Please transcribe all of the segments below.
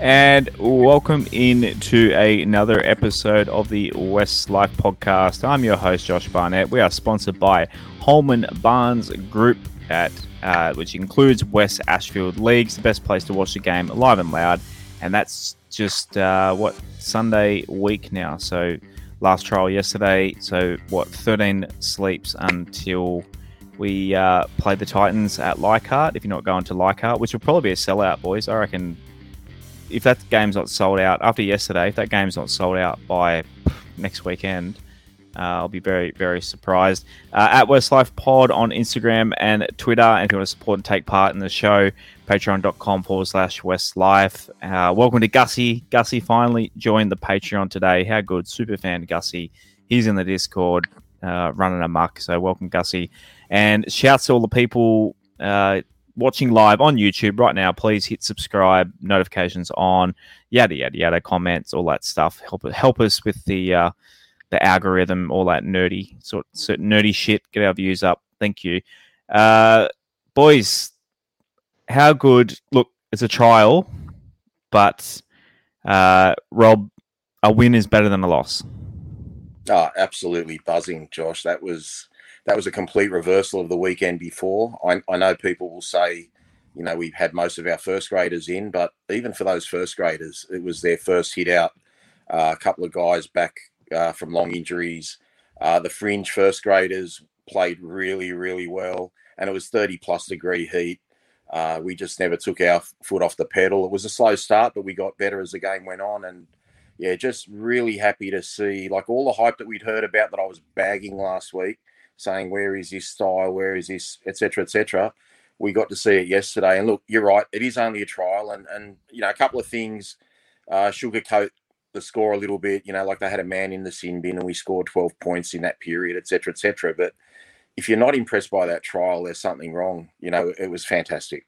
And welcome in to another episode of the West Life podcast. I'm your host, Josh Barnett. We are sponsored by Holman Barnes Group, at uh, which includes West Ashfield Leagues, the best place to watch the game live and loud. And that's just uh, what Sunday week now. So last trial yesterday. So what 13 sleeps until we uh, play the Titans at Leichhardt. If you're not going to Leichhardt, which will probably be a sellout, boys. I reckon if that game's not sold out after yesterday, if that game's not sold out by next weekend, uh, I'll be very, very surprised. Uh, at Westlife Pod on Instagram and Twitter. And if you want to support and take part in the show, patreon.com forward slash Westlife. Uh, welcome to Gussie. Gussie finally joined the Patreon today. How good. Super fan Gussie. He's in the Discord uh, running amok. So welcome, Gussie. And shouts to all the people uh, watching live on YouTube right now, please hit subscribe, notifications on, yada yada yada, comments, all that stuff. Help help us with the uh, the algorithm, all that nerdy sort, sort nerdy shit. Get our views up. Thank you, uh, boys. How good? Look, it's a trial, but uh, Rob, a win is better than a loss. Oh, absolutely buzzing, Josh. That was that was a complete reversal of the weekend before. I, I know people will say, you know, we've had most of our first graders in, but even for those first graders, it was their first hit out. Uh, a couple of guys back uh, from long injuries. Uh, the fringe first graders played really, really well, and it was 30 plus degree heat. Uh, we just never took our foot off the pedal. It was a slow start, but we got better as the game went on. And yeah, just really happy to see like all the hype that we'd heard about that I was bagging last week saying where is this style, where is this, etc., etc. We got to see it yesterday, and look, you're right. It is only a trial, and and you know a couple of things uh, sugarcoat the score a little bit. You know, like they had a man in the sin bin, and we scored 12 points in that period, etc., etc. But if you're not impressed by that trial, there's something wrong. You know, it was fantastic.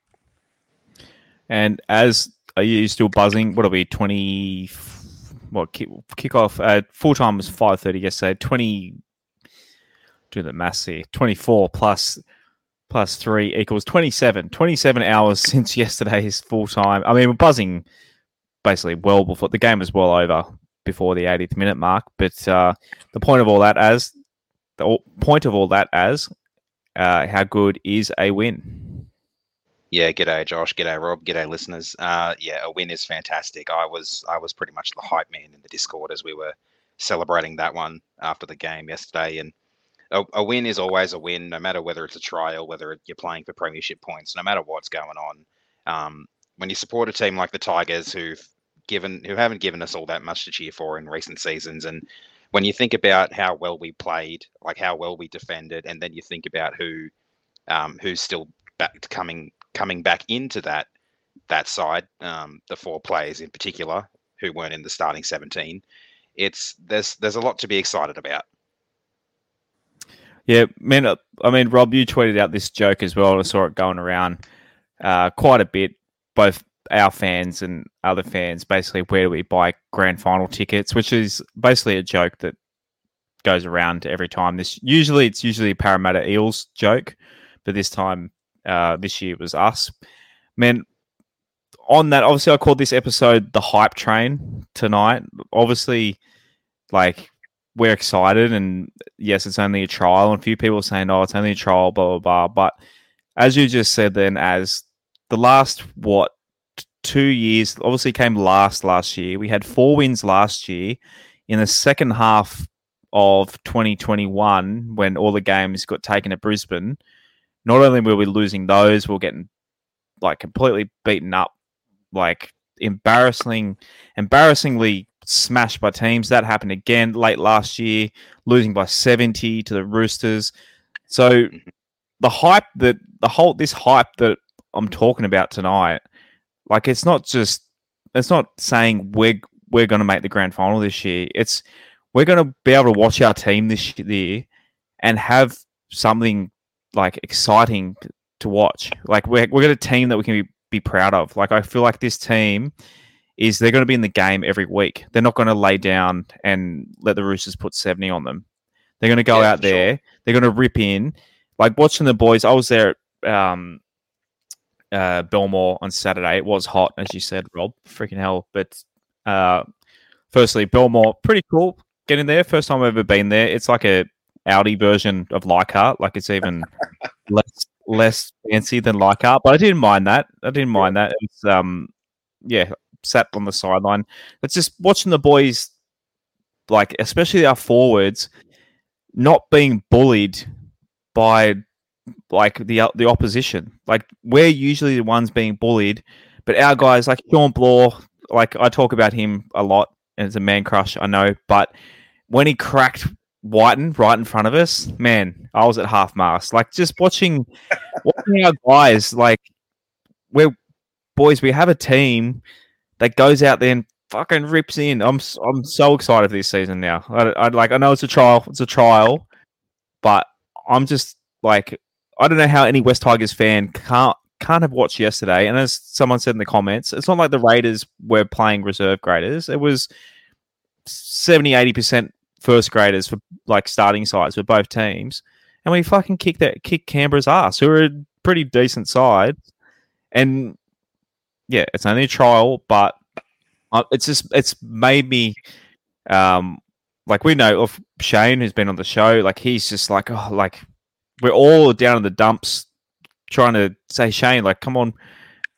And as are you still buzzing? What'll be 20? What kick, kick off? Uh, full time was 5:30 yesterday. 20 do the maths here. 24 plus plus 3 equals 27 27 hours since yesterday's full time. I mean we're buzzing basically well before the game was well over before the 80th minute mark but uh, the point of all that as the point of all that as uh, how good is a win? Yeah, g'day Josh, g'day Rob, g'day listeners. Uh, yeah, a win is fantastic. I was I was pretty much the hype man in the Discord as we were celebrating that one after the game yesterday, and a, a, win is always a win, no matter whether it's a trial, whether you're playing for premiership points, no matter what's going on. Um, when you support a team like the Tigers, who've given who haven't given us all that much to cheer for in recent seasons, and when you think about how well we played, like how well we defended, and then you think about who um, who's still back coming coming back into that that side, um, the four players in particular who weren't in the starting seventeen, it's there's there's a lot to be excited about. Yeah, man. I mean, Rob, you tweeted out this joke as well. I saw it going around uh, quite a bit, both our fans and other fans. Basically, where do we buy grand final tickets? Which is basically a joke that goes around every time. This usually it's usually a Parramatta Eels joke, but this time, uh, this year it was us. Man, on that, obviously, I called this episode the hype train tonight. Obviously, like we're excited, and yes, it's only a trial. And a few people are saying, "Oh, it's only a trial," blah blah blah. But as you just said, then as the last what two years obviously came last last year. We had four wins last year. In the second half of 2021, when all the games got taken at Brisbane, not only were we losing those, we are getting like completely beaten up, like embarrassing, embarrassingly smashed by teams. That happened again late last year, losing by 70 to the Roosters. So the hype that the whole this hype that I'm talking about tonight, like it's not just it's not saying we're we're going to make the grand final this year. It's we're going to be able to watch our team this year and have something like exciting to watch. Like we're we're got a team that we can be, be proud of. Like I feel like this team is they're going to be in the game every week. They're not going to lay down and let the Roosters put 70 on them. They're going to go yeah, out there. Sure. They're going to rip in. Like watching the boys, I was there um, uh, Belmore on Saturday. It was hot, as you said, Rob. Freaking hell! But uh, firstly, Belmore, pretty cool. Getting there, first time I've ever been there. It's like a Audi version of Leichhardt. Like it's even less less fancy than Leichhardt, but I didn't mind that. I didn't mind that. It's um, yeah, sat on the sideline. It's just watching the boys, like especially our forwards, not being bullied by like the the opposition. Like we're usually the ones being bullied, but our guys like Shawn Blore, like I talk about him a lot as a man crush, I know, but when he cracked Wighton right in front of us, man, I was at half mast. Like just watching watching our guys, like we're boys, we have a team that goes out there and fucking rips in. I'm I'm so excited for this season now. I, I like I know it's a trial, it's a trial, but I'm just like I don't know how any West Tigers fan can't can't have watched yesterday. And as someone said in the comments, it's not like the Raiders were playing reserve graders. It was 70, 80% first graders for like starting sides for both teams. And we fucking kicked that kick Canberra's ass, who are a pretty decent side. And yeah, it's only a trial, but it's just it's made me um like we know of Shane who's been on the show, like he's just like oh like we're all down in the dumps trying to say, Shane, like, come on,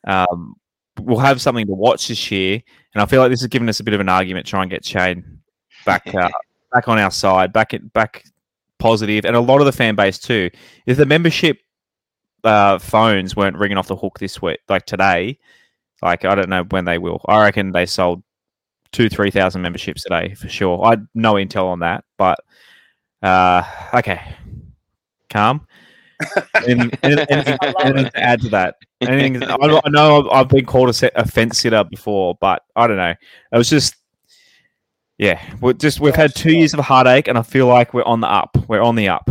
um, we'll have something to watch this year. And I feel like this has given us a bit of an argument, try and get Shane back uh, back on our side, back at, back positive, and a lot of the fan base too. If the membership uh, phones weren't ringing off the hook this week, like today, like I don't know when they will. I reckon they sold two, three thousand memberships today for sure. I no intel on that, but uh, okay, calm. and, and to add to that, anything, I, I know I've been called a, set, a fence sitter before, but I don't know. It was just, yeah, we're just we've had two years of heartache, and I feel like we're on the up. We're on the up.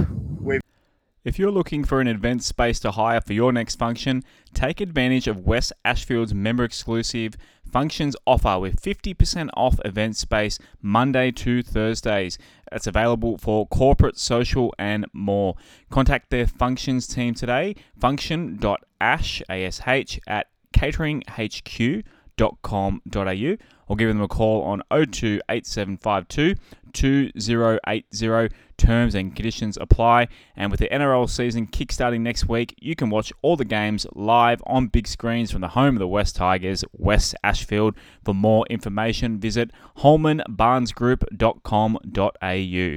If you're looking for an event space to hire for your next function, take advantage of West Ashfield's member exclusive functions offer with 50% off event space Monday to Thursdays. It's available for corporate, social, and more. Contact their functions team today, function.ash, A-S-H, at cateringhq.com.au or give them a call on 028752 2080. Terms and conditions apply. And with the NRL season kickstarting next week, you can watch all the games live on big screens from the home of the West Tigers, West Ashfield. For more information, visit holmanbarnesgroup.com.au.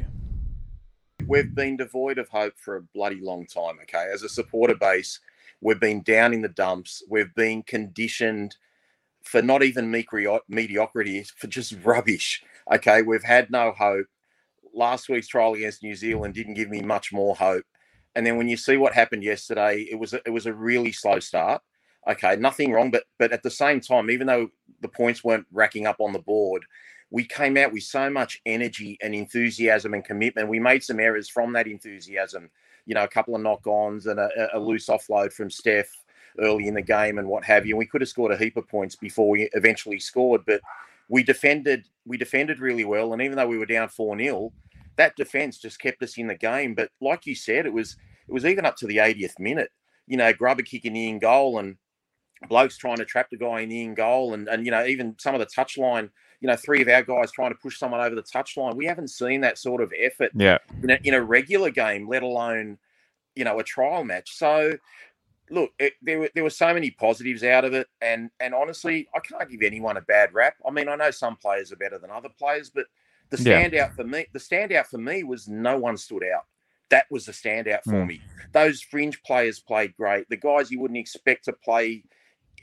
We've been devoid of hope for a bloody long time, okay? As a supporter base, we've been down in the dumps. We've been conditioned for not even mediocrity, for just rubbish. Okay, we've had no hope. Last week's trial against New Zealand didn't give me much more hope. And then when you see what happened yesterday, it was a, it was a really slow start. Okay, nothing wrong, but but at the same time, even though the points weren't racking up on the board, we came out with so much energy and enthusiasm and commitment. We made some errors from that enthusiasm. You know, a couple of knock-ons and a, a mm. loose offload from Steph early in the game and what have you. And we could have scored a heap of points before we eventually scored, but we defended we defended really well. And even though we were down four 0 that defense just kept us in the game. But like you said, it was it was even up to the 80th minute. You know, Grubber kicking the in goal and blokes trying to trap the guy in the in goal, and and you know even some of the touchline. You know, three of our guys trying to push someone over the touchline. We haven't seen that sort of effort yeah. in, a, in a regular game, let alone you know a trial match. So look, it, there were there were so many positives out of it, and and honestly, I can't give anyone a bad rap. I mean, I know some players are better than other players, but the standout yeah. for me, the standout for me was no one stood out. That was the standout for mm. me. Those fringe players played great. The guys you wouldn't expect to play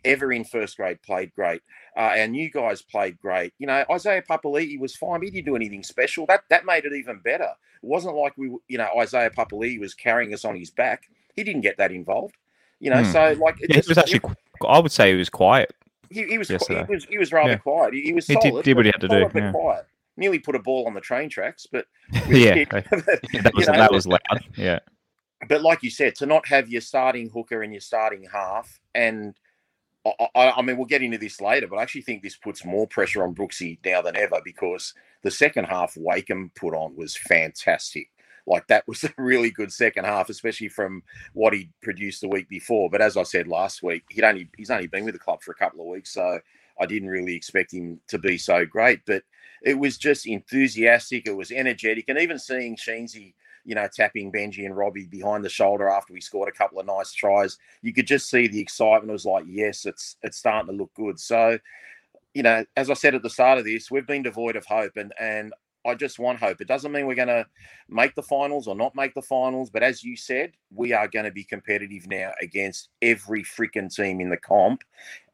ever in first grade played great. Uh, our new guys played great. You know, Isaiah Papali'i was fine. He didn't do anything special. That that made it even better. It wasn't like we, you know, Isaiah Papali'i was carrying us on his back. He didn't get that involved. You know, mm. so like it, yeah, just, was actually. It, I would say he was quiet. He, he was, he was he was rather yeah. quiet. He, he was solid, he did, did what he had to do. Yeah. Quiet. Nearly put a ball on the train tracks, but yeah, that was know, that was loud. Yeah, but like you said, to not have your starting hooker and your starting half, and I, I, I, mean, we'll get into this later, but I actually think this puts more pressure on Brooksy now than ever because the second half Wakeham put on was fantastic. Like that was a really good second half, especially from what he produced the week before. But as I said last week, he'd only he's only been with the club for a couple of weeks, so I didn't really expect him to be so great. But it was just enthusiastic, it was energetic, and even seeing Sheensy, you know, tapping Benji and Robbie behind the shoulder after we scored a couple of nice tries, you could just see the excitement. It was like, yes, it's it's starting to look good. So, you know, as I said at the start of this, we've been devoid of hope, and and I just want hope. It doesn't mean we're going to make the finals or not make the finals, but as you said, we are going to be competitive now against every freaking team in the comp.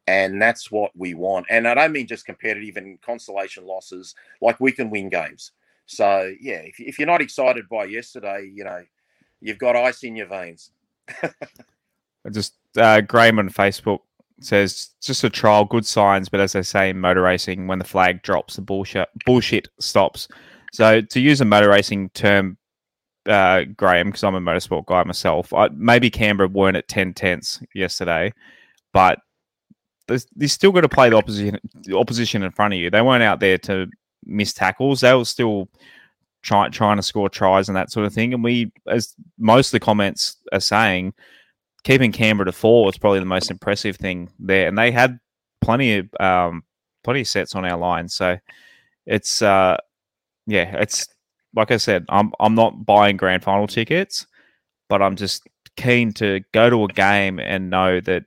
And that's what we want. And I don't mean just competitive and consolation losses, like we can win games. So, yeah, if, if you're not excited by yesterday, you know, you've got ice in your veins. just uh, Graham on Facebook says just a trial, good signs, but as they say in motor racing, when the flag drops, the bullshit bullshit stops. So to use a motor racing term, uh, Graham, because I'm a motorsport guy myself, I, maybe Canberra weren't at ten tenths yesterday, but they still got to play the opposition the opposition in front of you. They weren't out there to miss tackles. They were still trying trying to score tries and that sort of thing. And we, as most of the comments are saying, keeping Canberra to four was probably the most impressive thing there. And they had plenty of um, plenty of sets on our line. So it's uh, yeah, it's like I said, I'm I'm not buying grand final tickets, but I'm just keen to go to a game and know that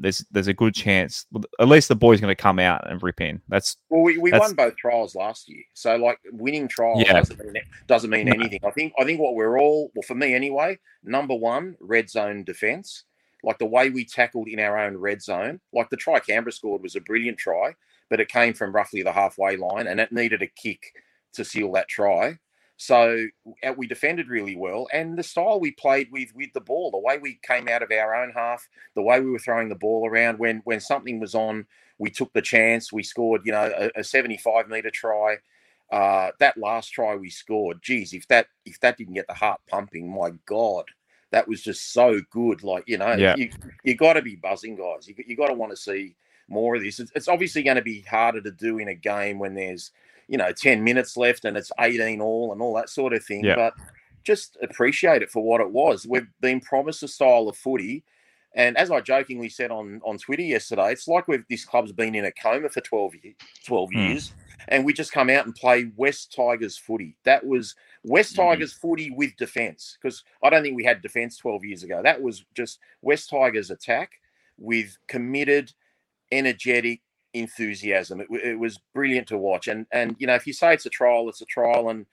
there's there's a good chance at least the boy's going to come out and rip in. That's well, we, we that's, won both trials last year, so like winning trials yeah. doesn't mean, doesn't mean anything. I think I think what we're all well for me anyway. Number one, red zone defense. Like the way we tackled in our own red zone, like the try Canberra scored was a brilliant try, but it came from roughly the halfway line, and it needed a kick to seal that try. So uh, we defended really well, and the style we played with with the ball, the way we came out of our own half, the way we were throwing the ball around when when something was on, we took the chance. We scored, you know, a, a 75 meter try. Uh, that last try we scored, geez, if that if that didn't get the heart pumping, my god, that was just so good. Like you know, yeah. you you got to be buzzing, guys. You you got to want to see more of this. It's, it's obviously going to be harder to do in a game when there's you know 10 minutes left and it's 18 all and all that sort of thing yeah. but just appreciate it for what it was we've been promised a style of footy and as I jokingly said on, on Twitter yesterday, it's like we've this club's been in a coma for 12, 12 hmm. years, and we just come out and play West Tigers footy. That was West mm-hmm. Tigers footy with defence, because I don't think we had defence 12 years ago. That was just West Tigers attack with committed, energetic, enthusiasm. It, it was brilliant to watch. And and you know, if you say it's a trial, it's a trial, and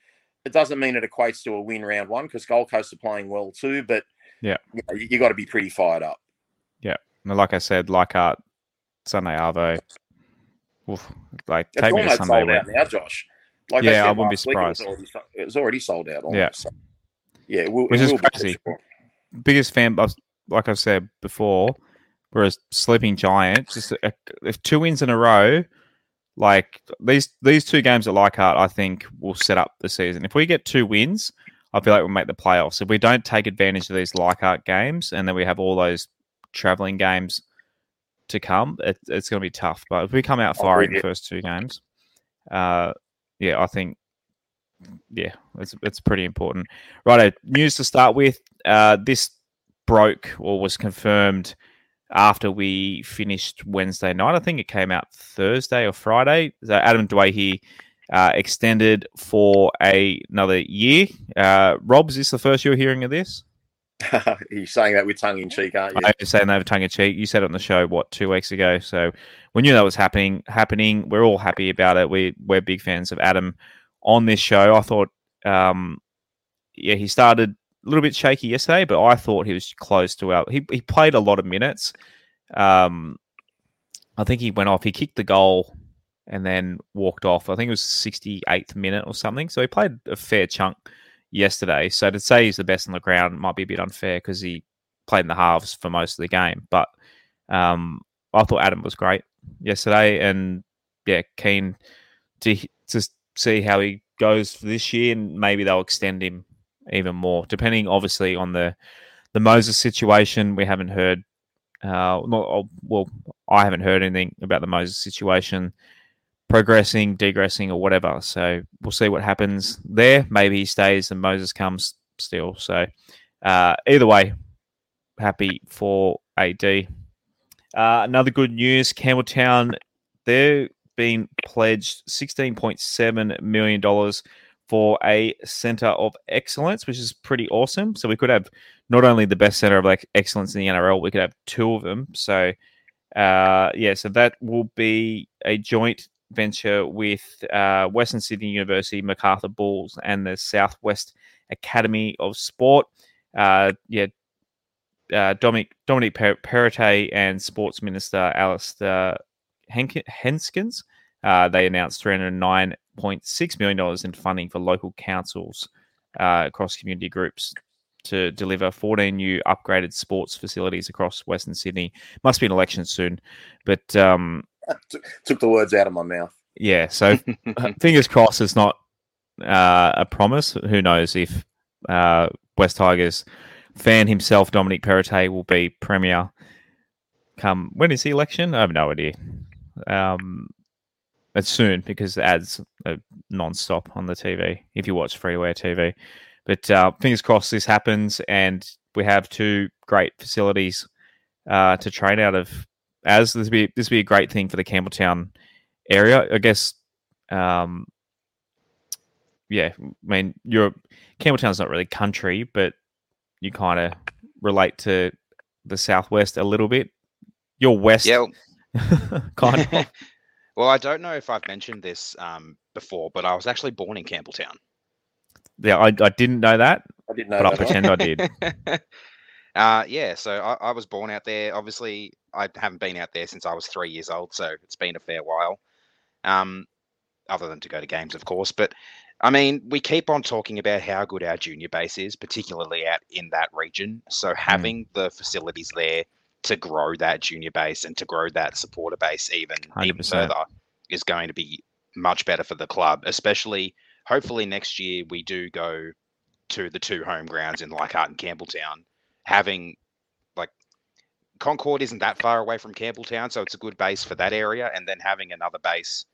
it doesn't mean it equates to a win round one because Gold Coast are playing well too. But yeah, you, know, you, you got to be pretty fired up. Yeah, and like I said, like our Sunday Arvo, oof, like it's take me to Sunday sold out now, Josh. Like yeah, I, I wouldn't be surprised. It was, already, it was already sold out. Almost, yeah, so. yeah, it will, which is crazy. Biggest fan, like I've said before, we're a sleeping giant. Just a, if two wins in a row, like these these two games at Leichhardt, I think will set up the season. If we get two wins, I feel like we'll make the playoffs. If we don't take advantage of these Leichhardt games, and then we have all those traveling games to come, it, it's going to be tough. But if we come out firing the first two games, uh, yeah, I think yeah, it's it's pretty important. Right, news to start with. Uh, this broke or was confirmed after we finished Wednesday night. I think it came out Thursday or Friday. So Adam Doueihi uh, extended for a, another year. Uh, Rob, is this the first you're hearing of this? You're saying that with tongue in cheek, aren't you? I'm saying that with tongue in cheek. You said it on the show what two weeks ago, so we knew that was happening. Happening. We're all happy about it. We we're big fans of Adam on this show. I thought, um, yeah, he started a little bit shaky yesterday, but I thought he was close to our. He he played a lot of minutes. Um, I think he went off. He kicked the goal and then walked off. I think it was 68th minute or something. So he played a fair chunk yesterday. So to say he's the best on the ground might be a bit unfair because he played in the halves for most of the game. But um, I thought Adam was great yesterday, and yeah, keen to to see how he goes for this year, and maybe they'll extend him even more, depending obviously on the the Moses situation. We haven't heard, uh, not, oh, well, I haven't heard anything about the Moses situation, progressing, degressing, or whatever. So we'll see what happens there. Maybe he stays and Moses comes still. So uh, either way, happy for AD. Uh, another good news Campbelltown, they're being pledged $16.7 million for a center of excellence, which is pretty awesome. So we could have not only the best center of like excellence in the NRL, we could have two of them. So uh, yeah, so that will be a joint venture with uh, Western Sydney University, Macarthur Bulls, and the Southwest Academy of Sport. Uh, yeah, uh, Dominic Dominic per- and Sports Minister Alister Hen- Henskens. Uh, they announced three hundred nine point six million dollars in funding for local councils uh, across community groups to deliver 14 new upgraded sports facilities across Western Sydney. Must be an election soon, but um, took the words out of my mouth. Yeah, so fingers crossed it's not uh, a promise. Who knows if uh, West Tigers fan himself, Dominic Perrottet, will be premier come when is the election? I have no idea. Um, it's soon because the ads are non-stop on the TV if you watch freeware TV. But uh, fingers crossed this happens and we have two great facilities uh, to train out of. As this be this be a great thing for the Campbelltown area, I guess. Um, yeah, I mean, you're Campbelltown's not really country, but you kind of relate to the southwest a little bit. You're west, Yeah. kind of. well, I don't know if I've mentioned this um, before, but I was actually born in Campbelltown. Yeah, I, I didn't know that, I didn't know but I'll that. pretend I did. uh, yeah, so I, I was born out there. Obviously, I haven't been out there since I was three years old, so it's been a fair while. Um, other than to go to games, of course. But I mean, we keep on talking about how good our junior base is, particularly out in that region. So having the facilities there to grow that junior base and to grow that supporter base even even 100%. further is going to be much better for the club, especially hopefully next year we do go to the two home grounds in Leichhardt and Campbelltown. Having like Concord isn't that far away from Campbelltown, so it's a good base for that area. And then having another base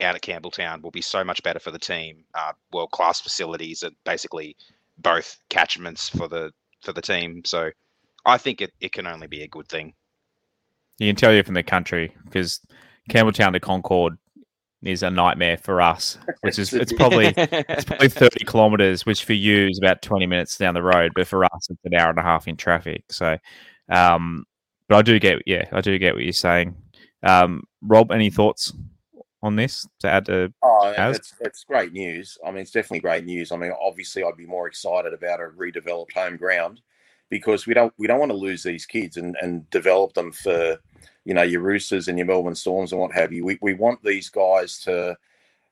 out at Campbelltown will be so much better for the team. Uh, World class facilities and basically both catchments for the for the team. So I think it, it can only be a good thing. You can tell you're from the country because Campbelltown to Concord is a nightmare for us, which is it's probably it's probably 30 kilometers, which for you is about 20 minutes down the road, but for us it's an hour and a half in traffic. So, um, but I do get, yeah, I do get what you're saying. Um, Rob, any thoughts on this to add to? Oh, Has? it's, it's great news. I mean, it's definitely great news. I mean, obviously, I'd be more excited about a redeveloped home ground because we don't we don't want to lose these kids and, and develop them for you know your Roosters and your Melbourne Storms and what have you. We we want these guys to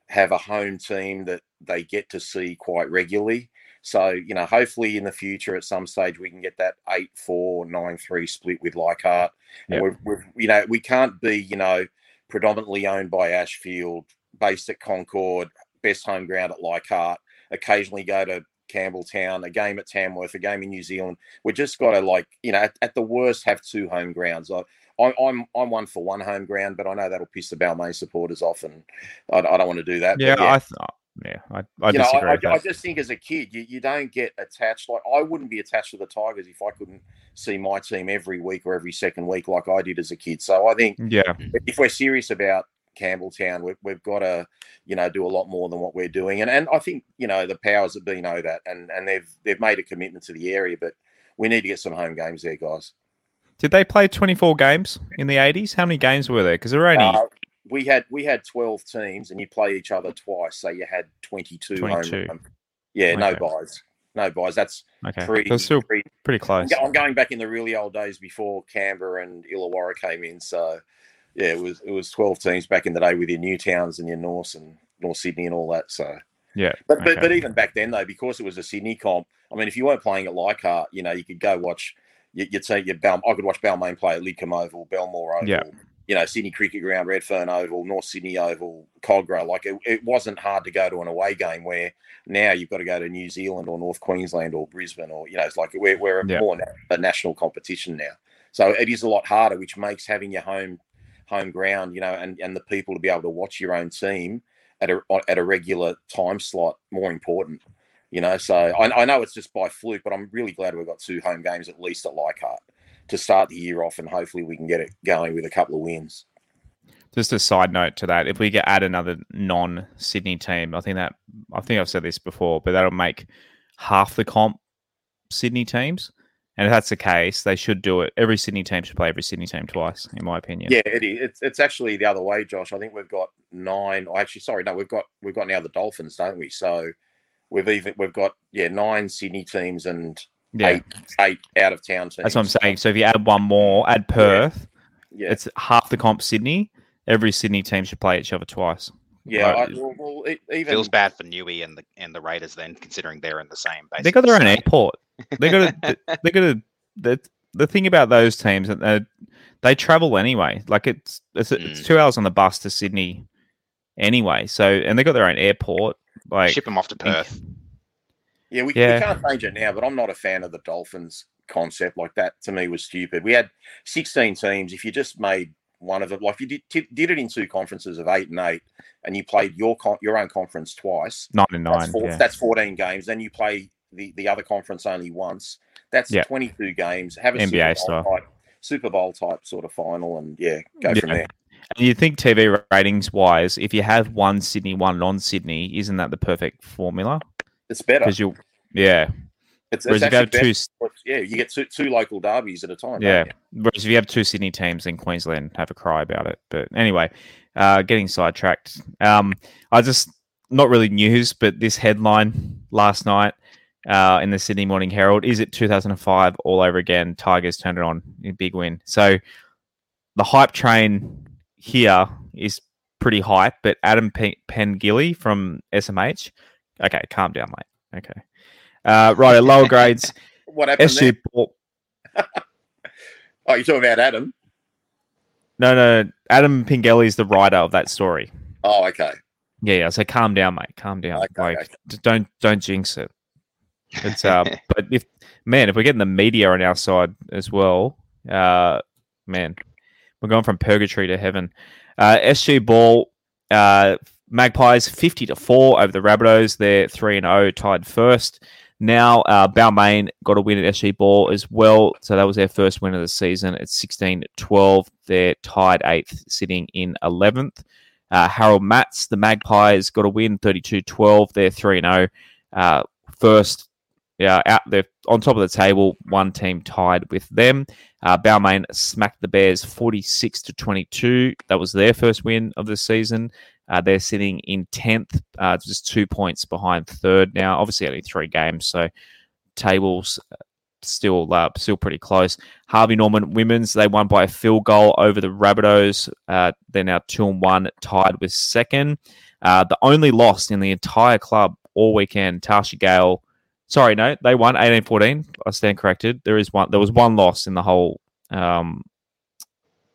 have a home team that they get to see quite regularly. So you know, hopefully in the future at some stage we can get that eight four nine three split with Leichhardt. Yep. And we've, we've you know we can't be you know predominantly owned by Ashfield, based at Concord, best home ground at Leichhardt. Occasionally go to Campbelltown, a game at Tamworth, a game in New Zealand. We just got to like you know at, at the worst have two home grounds. I, I, I'm I'm one for one home ground, but I know that'll piss the Balmain supporters off, and I, I don't want to do that. But Yeah, I, th- oh, yeah, I, I you know, disagree I, with I, I just think as a kid, you, you don't get attached. Like I wouldn't be attached to the Tigers if I couldn't see my team every week or every second week like I did as a kid. So I think yeah, if we're serious about Campbelltown, we've, we've got to, you know, do a lot more than what we're doing. And and I think you know the powers that be know that, and and they've they've made a commitment to the area, but we need to get some home games there, guys. did they play 24 games in the 80s? How many games were there? Because there were only Uh, we had we had twelve teams, and you play each other twice, so you had twenty two. 22. Home, yeah, no Okay. buys, no buys. That's okay, pre. so still pre pretty close. I'm going back in the really old days before Canberra and Illawarra came in. So yeah, it was it was 12 teams back in the day with your Newtowns and your North and North Sydney and all that. So Yeah, but but, okay. but even back then though, because it was a Sydney comp, I mean, if you weren't playing at Leichhardt, you know, you could go watch. you- You'd say your Bal- I could watch Balmain play at Lidcombe Oval, Belmore Oval, Yeah. you know, Sydney Cricket Ground, Redfern Oval, North Sydney Oval, Kogarah. Like it, it wasn't hard to go to an away game where now you've got to go to New Zealand or North Queensland or Brisbane or, you know, it's like we're, we're Yeah. more na- a national competition now. So it is a lot harder, which makes having your home home ground, you know, and, and the people to be able to watch your own team at a at a regular time slot more important. You know, so I, I know it's just by fluke, but I'm really glad we've got two home games at least at Leichhardt to start the year off, and hopefully we can get it going with a couple of wins. Just a side note to that, if we get add another non-Sydney team, I think that I think I've said this before, but that'll make half the comp Sydney teams. And if that's the case, they should do it. Every Sydney team should play every Sydney team twice, in my opinion. Yeah, it is. It's, it's actually the other way, Josh. I think we've got nine. Or actually, sorry, no, we've got we've got now the Dolphins, don't we? So we've even we've got yeah nine Sydney teams and Yeah. eight eight out of town teams. That's what I'm saying. So if you add one more, add Perth, Yeah, it's half the comp Sydney. Every Sydney team should play each other twice. yeah. I, well, well, it, even Feels bad for Newey and the and the Raiders then, considering they're in the same. Base. They got their own airport. They got a, they got a, the the thing about those teams that they, they travel anyway. Like it's it's, it's Mm. two hours on the bus to Sydney anyway. So and they got their own airport. Like ship them off to think- Perth. Yeah, we, Yeah. we can't change it now, but I'm not a fan of the Dolphins concept. Like that to me was stupid. We had 16 teams. If you just made one of it, like you did, t- did it in two conferences of eight and eight, and you played your con- your own conference twice, nine and that's, nine. four, yeah. that's 14 games. Then you play the, the other conference only once. That's Yeah. 22 games. Have a NBA Super Bowl type, Super Bowl type sort of final, and yeah, go from there. And you think TV ratings wise, if you have one Sydney, one non Sydney, isn't that the perfect formula? It's better. Because you, yeah. It's, Whereas it's if you have actually two, better. Yeah, you get two, two local derbies at a time. yeah. Whereas if you have two Sydney teams, then Queensland have a cry about it. But anyway, uh, getting sidetracked. Um, I just not really news, but this headline last night uh, in the Sydney Morning Herald is it 2005 all over again. Tigers turned it on, big win. So the hype train here is pretty hype, but Adam P- Pengilly from SMH. Okay, calm down, mate. Okay. Uh, right, lower grades, What happened? SG Ball. Oh, you're talking about Adam? No, no, Adam Pengilly is the writer of that story. Oh, okay. Yeah, yeah. So calm down, mate. Calm down. Okay, like, okay. don't don't jinx it. It's uh, but if man, if we're getting the media on our side as well, uh, man, we're going from purgatory to heaven. Uh, SG Ball, uh, Magpies fifty to four over the Rabbitohs. They're three and zero, tied first. Now, uh, Balmain got a win at SG Ball as well. So that was their first win of the season. It's 16 12. They're tied eighth, sitting in 11th. Uh, Harold Matthews, the Magpies, got a win 32 12. They're 3 0. Uh, first, yeah, out they're on top of the table. One team tied with them. Uh, Balmain smacked the Bears 46 to 22. That was their first win of the season. Uh, they're sitting in 10th, uh, just two points behind third now. Obviously, only three games, so tables uh, still uh, still pretty close. Harvey Norman women's they won by a field goal over the Rabbitohs. Uh, they're now two and one, tied with second. Uh, the only loss in the entire club all weekend. Tasha Gale. Sorry, no, they won 18-14. I stand corrected. There is one. There was one loss in the whole, um,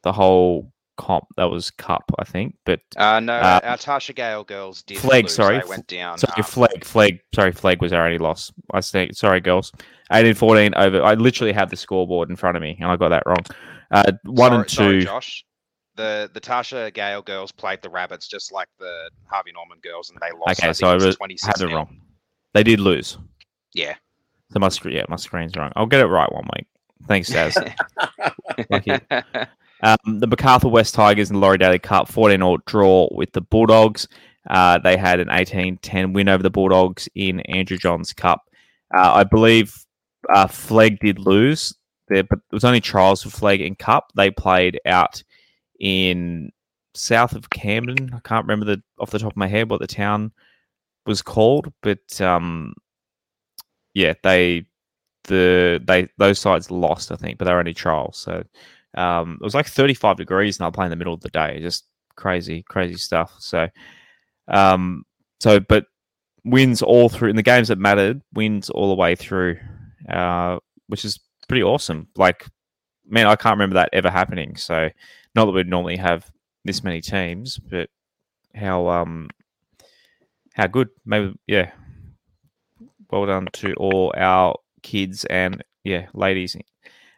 the whole comp. That was cup, I think. But Uh, no, Uh, our Tasha Gale girls did. Flegg, lose. sorry. they went down. Sorry, um, Flegg, Flegg. Sorry, Flegg was our only loss. I say, sorry, girls. 18-14 over. I literally have the scoreboard in front of me, and I got that wrong. Uh, one sorry- and sorry, two. Josh. The the Tasha Gale girls played the Rabbits just like the Harvey Norman girls, and they lost. Okay, so I was was- 26 had it wrong. They did lose. Yeah. So my screen, yeah, my screen's wrong. I'll get it right one week. Thanks, Daz. Um, the MacArthur West Tigers and Laurie Daly Cup 14 all draw with the Bulldogs. Uh, they had an 18 10 win over the Bulldogs in Andrew Johns Cup. Uh, I believe uh, Flegg did lose there, but it was only trials for Flegg in Cup. They played out in south of Camden. I can't remember the off the top of my head what the town was called, but um, yeah, they the they those sides lost, I think, but they were only trials. So um, it was like 35 degrees, and I played in the middle of the day. Just crazy, crazy stuff. So, um, so but wins all through in the games that mattered, wins all the way through, uh, which is pretty awesome. Like, man, I can't remember that ever happening. So, not that we'd normally have this many teams, but how um how good. Maybe yeah. Well done to all our kids and yeah, ladies.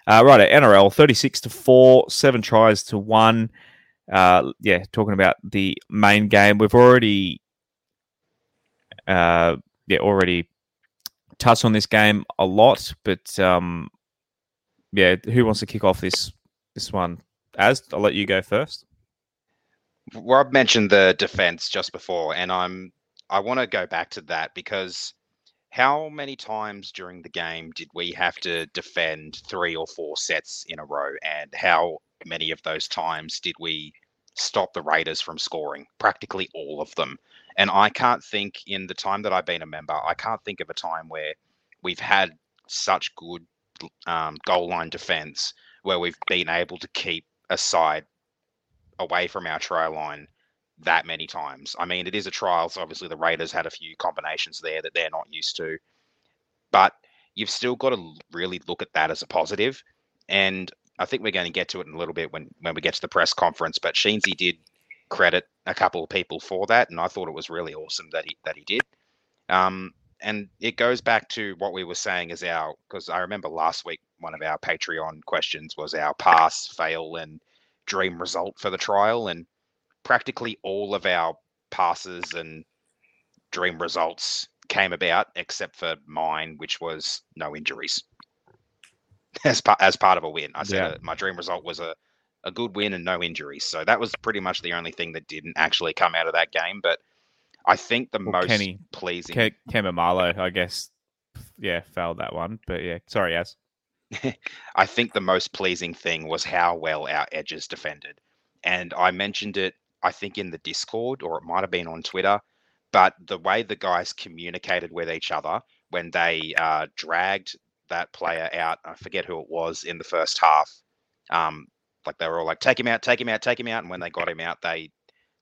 Uh, right at NRL, thirty-six to four, seven tries to one. uh, yeah, talking about the main game, we've already, uh, yeah, already touched on this game a lot, but um, yeah, who wants to kick off this this one? As I'll let you go first. Rob mentioned the defense just before, and I'm I want to go back to that because how many times during the game did we have to defend three or four sets in a row, and how many of those times did we stop the Raiders from scoring? Practically all of them. And I can't think in the time that I've been a member, I can't think of a time where we've had such good um, goal line defense where we've been able to keep a side away from our try line that many times. I mean, it is a trial, so obviously the Raiders had a few combinations there that they're not used to, but you've still got to really look at that as a positive. And I think we're going to get to it in a little bit when when we get to the press conference. But Sheensy did credit a couple of people for that, and I thought it was really awesome that he that he did. Um, and it goes back to what we were saying as our because I remember last week one of our Patreon questions was our pass, fail, and dream result for the trial, and practically all of our passes and dream results came about except for mine, which was no injuries. As part as part of a win, I said yeah. Uh, my dream result was a a good win and no injuries. So that was pretty much the only thing that didn't actually come out of that game. But I think the well, most Kenny, pleasing Ke- Kemamalo, I guess, yeah, failed that one. But yeah, sorry, yes. I think the most pleasing thing was how well our edges defended. And I mentioned it, I think, in the Discord, or it might have been on Twitter. But the way the guys communicated with each other when they uh, dragged that player out, I forget who it was in the first half. Um, like they were all like, take him out, take him out, take him out. And when they got him out, they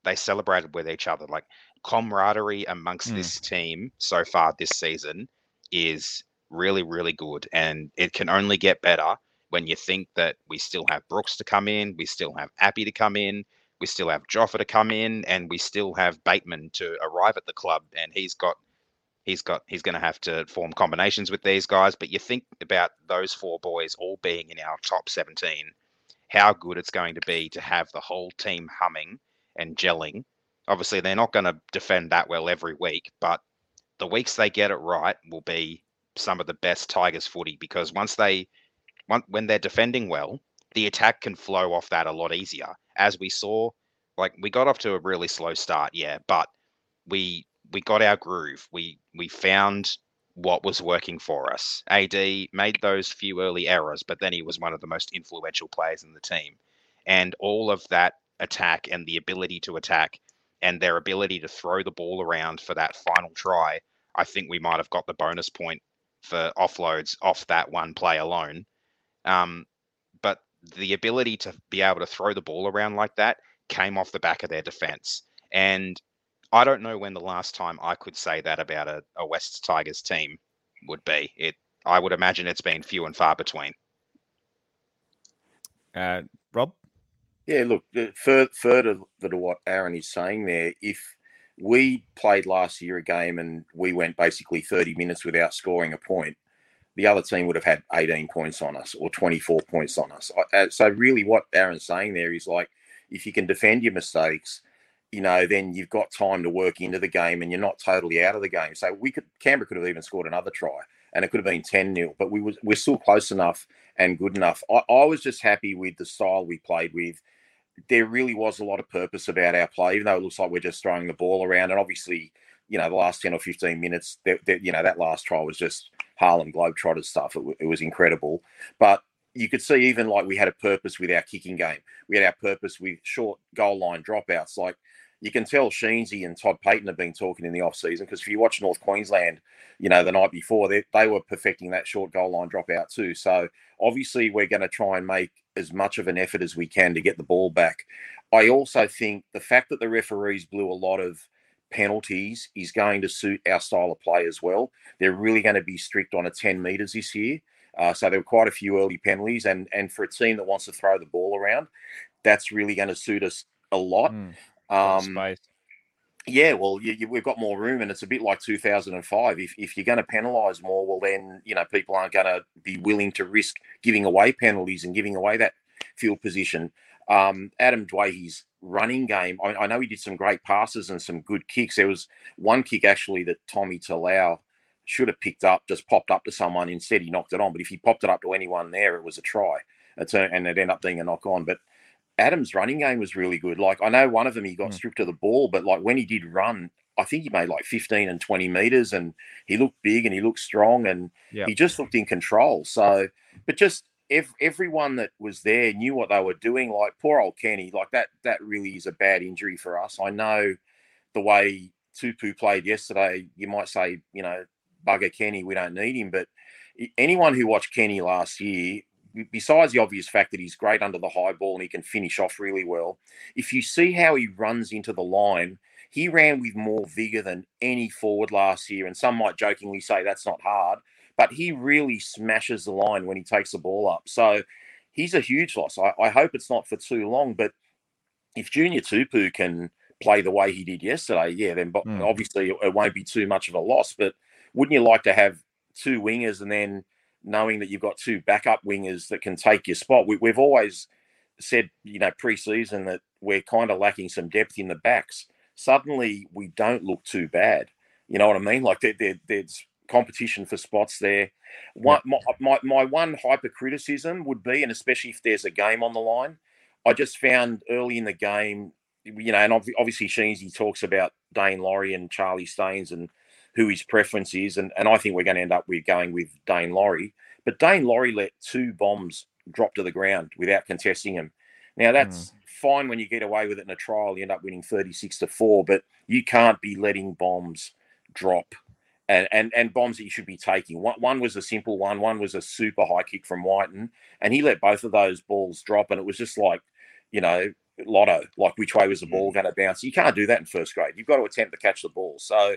they celebrated with each other. Like camaraderie amongst mm. this team so far this season is really, really good. And it can only get better when you think that we still have Brooks to come in, we still have Appy to come in, we still have Joffa to come in, and we still have Bateman to arrive at the club. And he's got he's got he's going to have to form combinations with these guys. But you think about those four boys all being in our top 17, how good it's going to be to have the whole team humming and gelling. Obviously, they're not going to defend that well every week, but the weeks they get it right will be some of the best Tigers footy because once they when they're defending well, the attack can flow off that a lot easier. As we saw, like we got off to a really slow start, yeah, but we we got our groove. We we found what was working for us. AD made those few early errors, but then he was one of the most influential players in the team. And all of that attack and the ability to attack and their ability to throw the ball around for that final try, I think we might have got the bonus point for offloads off that one play alone. Um, the ability to be able to throw the ball around like that came off the back of their defense. And I don't know when the last time I could say that about a, a West Tigers team would be. It I would imagine it's been few and far between. Uh, Rob? Yeah, look, further, further to what Aaron is saying there, if we played last year a game and we went basically 30 minutes without scoring a point, the other team would have had 18 points on us or 24 points on us. Uh, so, really, what Aaron's saying there is like, if you can defend your mistakes, you know, then you've got time to work into the game and you're not totally out of the game. So we could Canberra could have even scored another try and it could have been 10 0, but we was we're still close enough and good enough. I, I was just happy with the style we played with there really was a lot of purpose about our play, even though it looks like we're just throwing the ball around. And obviously, you know, the last 10 or 15 minutes, that, that you know, that last try was just Harlem Globetrotters stuff. It, it, was incredible. But you could see even like we had a purpose with our kicking game. We had our purpose with short goal line dropouts. Like you can tell Sheensy and Todd Payten have been talking in the off season because if you watch North Queensland, you know, the night before, they, they were perfecting that short goal line dropout too. So obviously, we're going to try and make as much of an effort as we can to get the ball back. I also think the fact that the referees blew a lot of penalties is going to suit our style of play as well. They're really going to be strict on a 10 metres this year. Uh, so there were quite a few early penalties, and and for a team that wants to throw the ball around, that's really going to suit us a lot. Mm, um, yeah, well, you, you, we've got more room, and it's a bit like 2005. If, if you're going to penalise more, well, then you know people aren't going to be willing to risk giving away penalties and giving away that field position. Um, Adam Doueihi's running game, I, I, know he did some great passes and some good kicks. There was one kick actually that Tommy Talau should have picked up, just popped up to someone. Instead, he knocked it on. But if he popped it up to anyone there, it was a try. It's a, and it ended up being a knock on. But Adams' running game was really good. Like I know one of them he got mm. stripped of the ball, but like when he did run, I think he made like 15 and 20 meters and he looked big and he looked strong and yep. he just looked in control. So, but just ev- everyone that was there knew what they were doing. Like poor old Kenny, like that, that really is a bad injury for us. I know the way Tupou played yesterday, you might say, you know, bugger Kenny, we don't need him. But anyone who watched Kenny last year besides the obvious fact that he's great under the high ball and he can finish off really well, if you see how he runs into the line, he ran with more vigor than any forward last year. And some might jokingly say that's not hard, but he really smashes the line when he takes the ball up. So he's a huge loss. I, I hope it's not for too long, but if Junior Tupou can play the way he did yesterday, yeah, then mm. obviously it won't be too much of a loss. But wouldn't you like to have two wingers and then knowing that you've got two backup wingers that can take your spot. We, have always said, you know, preseason that we're kind of lacking some depth in the backs. Suddenly, we don't look too bad. You know what I mean? Like there, there, there's competition for spots there. One, my, my, my one hyper criticism would be, and especially if there's a game on the line, I just found early in the game, you know, and obviously Sheensy talks about Daine Laurie and Charlie Staines and who his preference is, and, and I think we're going to end up with going with Daine Laurie. But Daine Laurie let two bombs drop to the ground without contesting him. Now that's mm. fine when you get away with it in a trial, you end up winning 36 to 4, but you can't be letting bombs drop and, and, and bombs that you should be taking. One, one was a simple one, one was a super high kick from Wighton, and he let both of those balls drop, and it was just like, you know, lotto, like which way was the ball mm. going to bounce. You can't do that in first grade. You've got to attempt to catch the ball. So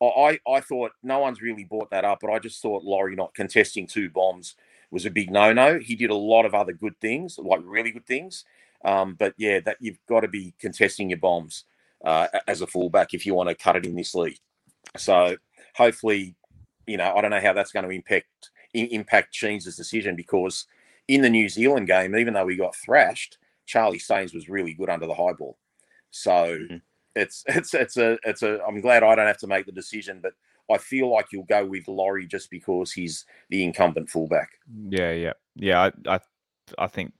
I, I thought no one's really brought that up, but I just thought Laurie not contesting two bombs was a big no-no. He did a lot of other good things, like really good things. Um, but yeah, that you've got to be contesting your bombs uh, as a fullback if you want to cut it in this league. So hopefully, you know, I don't know how that's going to impact impact Sheens' decision because in the New Zealand game, even though we got thrashed, Charlie Staines was really good under the high ball. So mm-hmm it's it's it's a it's a. I'm glad I don't have to make the decision, but I feel like you'll go with Laurie just because he's the incumbent fullback. Yeah, yeah, yeah. I I, I think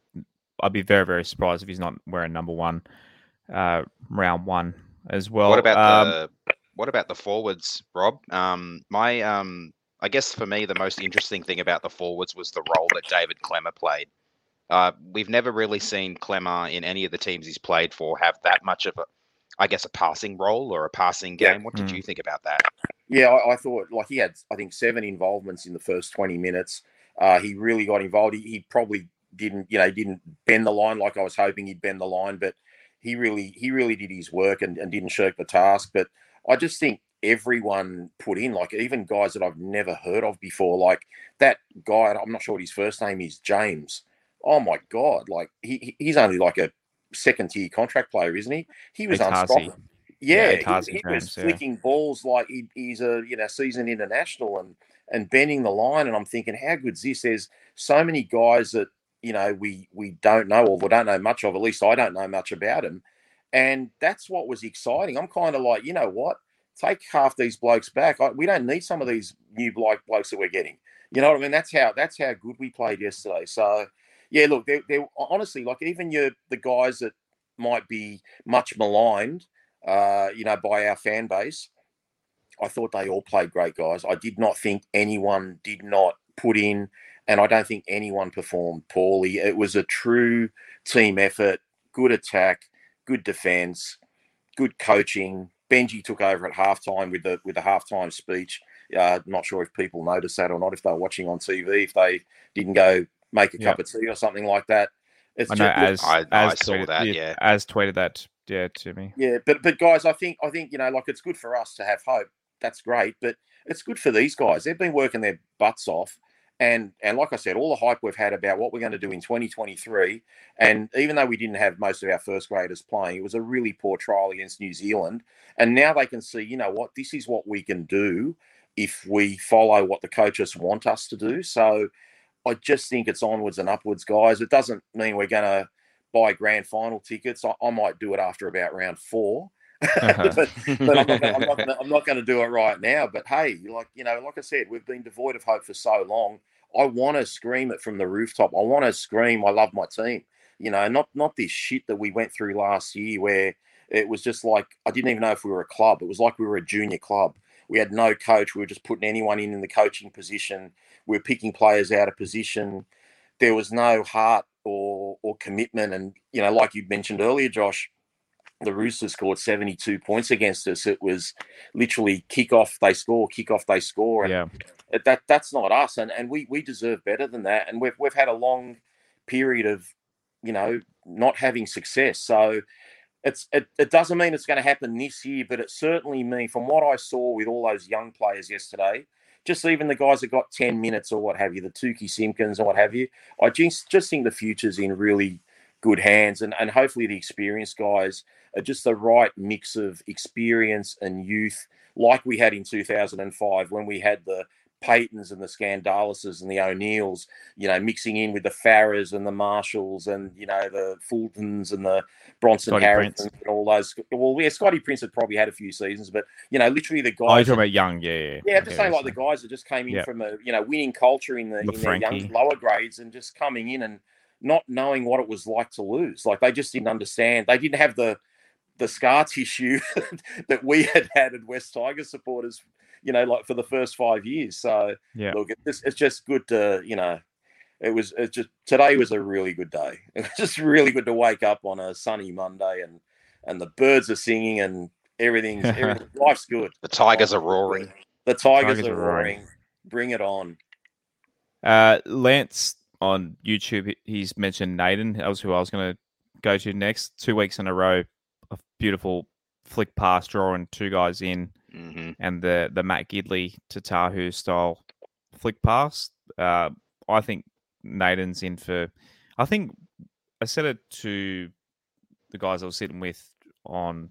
I'd be very very surprised if he's not wearing number one, uh, round one as well. What about um, the what about the forwards, Rob? Um, my um, I guess for me the most interesting thing about the forwards was the role that David Klemmer played. Uh, we've never really seen Klemmer in any of the teams he's played for have that much of a I guess, a passing role or a passing game. Yeah. What did mm. you think about that? Yeah, I, I, thought like he had, I think, seven involvements in the first 20 minutes. Uh, he really got involved. He, he, probably didn't, you know, didn't bend the line like I was hoping he'd bend the line, but he really, he really did his work and, and didn't shirk the task. But I just think everyone put in, like even guys that I've never heard of before, like that guy. I'm not sure what his first name is, James. Oh my god, like he, he's only like a second tier contract player, isn't he? He was unstoppable. Yeah, yeah he, he was flicking balls like he, he's a you know seasoned international and and bending the line. And I'm thinking, how good's this? There's so many guys that you know we we don't know or we don't know much of. At least I don't know much about him. And that's what was exciting. I'm kind of like, you know what? Take half these blokes back. I, we don't need some of these new bloke blokes that we're getting. You know what I mean? That's how that's how good we played yesterday. So yeah, look, they're, they're honestly like even your the guys that might be much maligned, uh, you know, by our fan base. I thought they all played great, guys. I did not think anyone did not put in, and I don't think anyone performed poorly. It was a true team effort, good attack, good defense, good coaching. Benji took over at halftime with the with the halftime speech. Uh, not sure if people noticed that or not. If they were watching on TV, if they didn't go make a cup of tea or something like that. It's I know just, as I, as I saw tweeted, that, yeah, as tweeted that, yeah, to me. Yeah, but but guys, I think I think you know, like it's good for us to have hope. That's great, but it's good for these guys. They've been working their butts off, and and like I said, all the hype we've had about what we're going to do in 2023, and even though we didn't have most of our first graders playing, it was a really poor trial against New Zealand, and now they can see, you know what, this is what we can do if we follow what the coaches want us to do. So I just think it's onwards and upwards, guys. It doesn't mean we're going to buy grand final tickets. I, I might do it after about round four. Uh-huh. but, but I'm not, gonna, I'm, not gonna, I'm not going to do it right now. But hey, like you know, like I said, we've been devoid of hope for so long. I want to scream it from the rooftop. I want to scream, I love my team. You know, not not this shit that we went through last year where it was just like I didn't even know if we were a club. It was like we were a junior club. We had no coach. We were just putting anyone in in the coaching position. We were picking players out of position. There was no heart or or commitment. And you know, like you mentioned earlier, Josh, the Roosters scored 72 points against us. It was literally kick off, they score, kick off, they score. And yeah. that that's not us. And and we we deserve better than that. And we've we've had a long period of, you know, not having success. So it's it, it doesn't mean it's going to happen this year, but it certainly means from what I saw with all those young players yesterday, just even the guys that got 10 minutes or what have you, the Tukey Simpkins or what have you, I just just think the future's in really good hands and, and hopefully the experienced guys Uh, just the right mix of experience and youth like we had in 2005 when we had the Paytens and the Skandalises and the O'Neills, you know, mixing in with the Farahs and the Marshalls and, you know, the Fultons and the Bronson Harrisons and all those. Well, yeah, Scotty Prince had probably had a few seasons, but, you know, literally the guys. Oh, you're talking about young, yeah, yeah. Yeah, I'm just saying, like the guys that just came in yep. from a, you know, winning culture in the, in their young lower grades and just coming in and not knowing what it was like to lose. Like they just didn't understand. They didn't have the, the scar tissue that we had had as West Tiger supporters you know, like for the first five years. So yeah, look, it's, it's just good to, you know, it was it's just today was a really good day. It was just really good to wake up on a sunny Monday and and the birds are singing and everything's everything, life's good. The tigers are roaring. The tigers, tigers are, roaring. roaring. Bring it on. Uh, Lance on YouTube, he's mentioned Naden. That was who I was going to go to next. Two weeks in a row, a beautiful flick pass, drawing two guys in mm-hmm. and the the Matt Gidley to Tahu style flick pass. Uh, I think Naden's in for. I think I said it to the guys I was sitting with on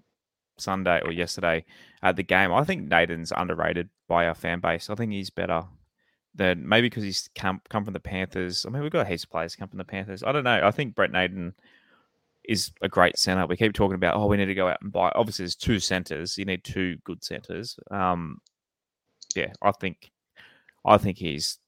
Sunday or yesterday at the game. I think Naden's underrated by our fan base. I think he's better than maybe because he's come come from the Panthers. I mean, we've got a heaps of players come from the Panthers. I don't know. I think Brent Naden is a great center. We keep talking about, oh, we need to go out and buy. Obviously, there's two centers. You need two good centers. Um, yeah, I think, I think he's,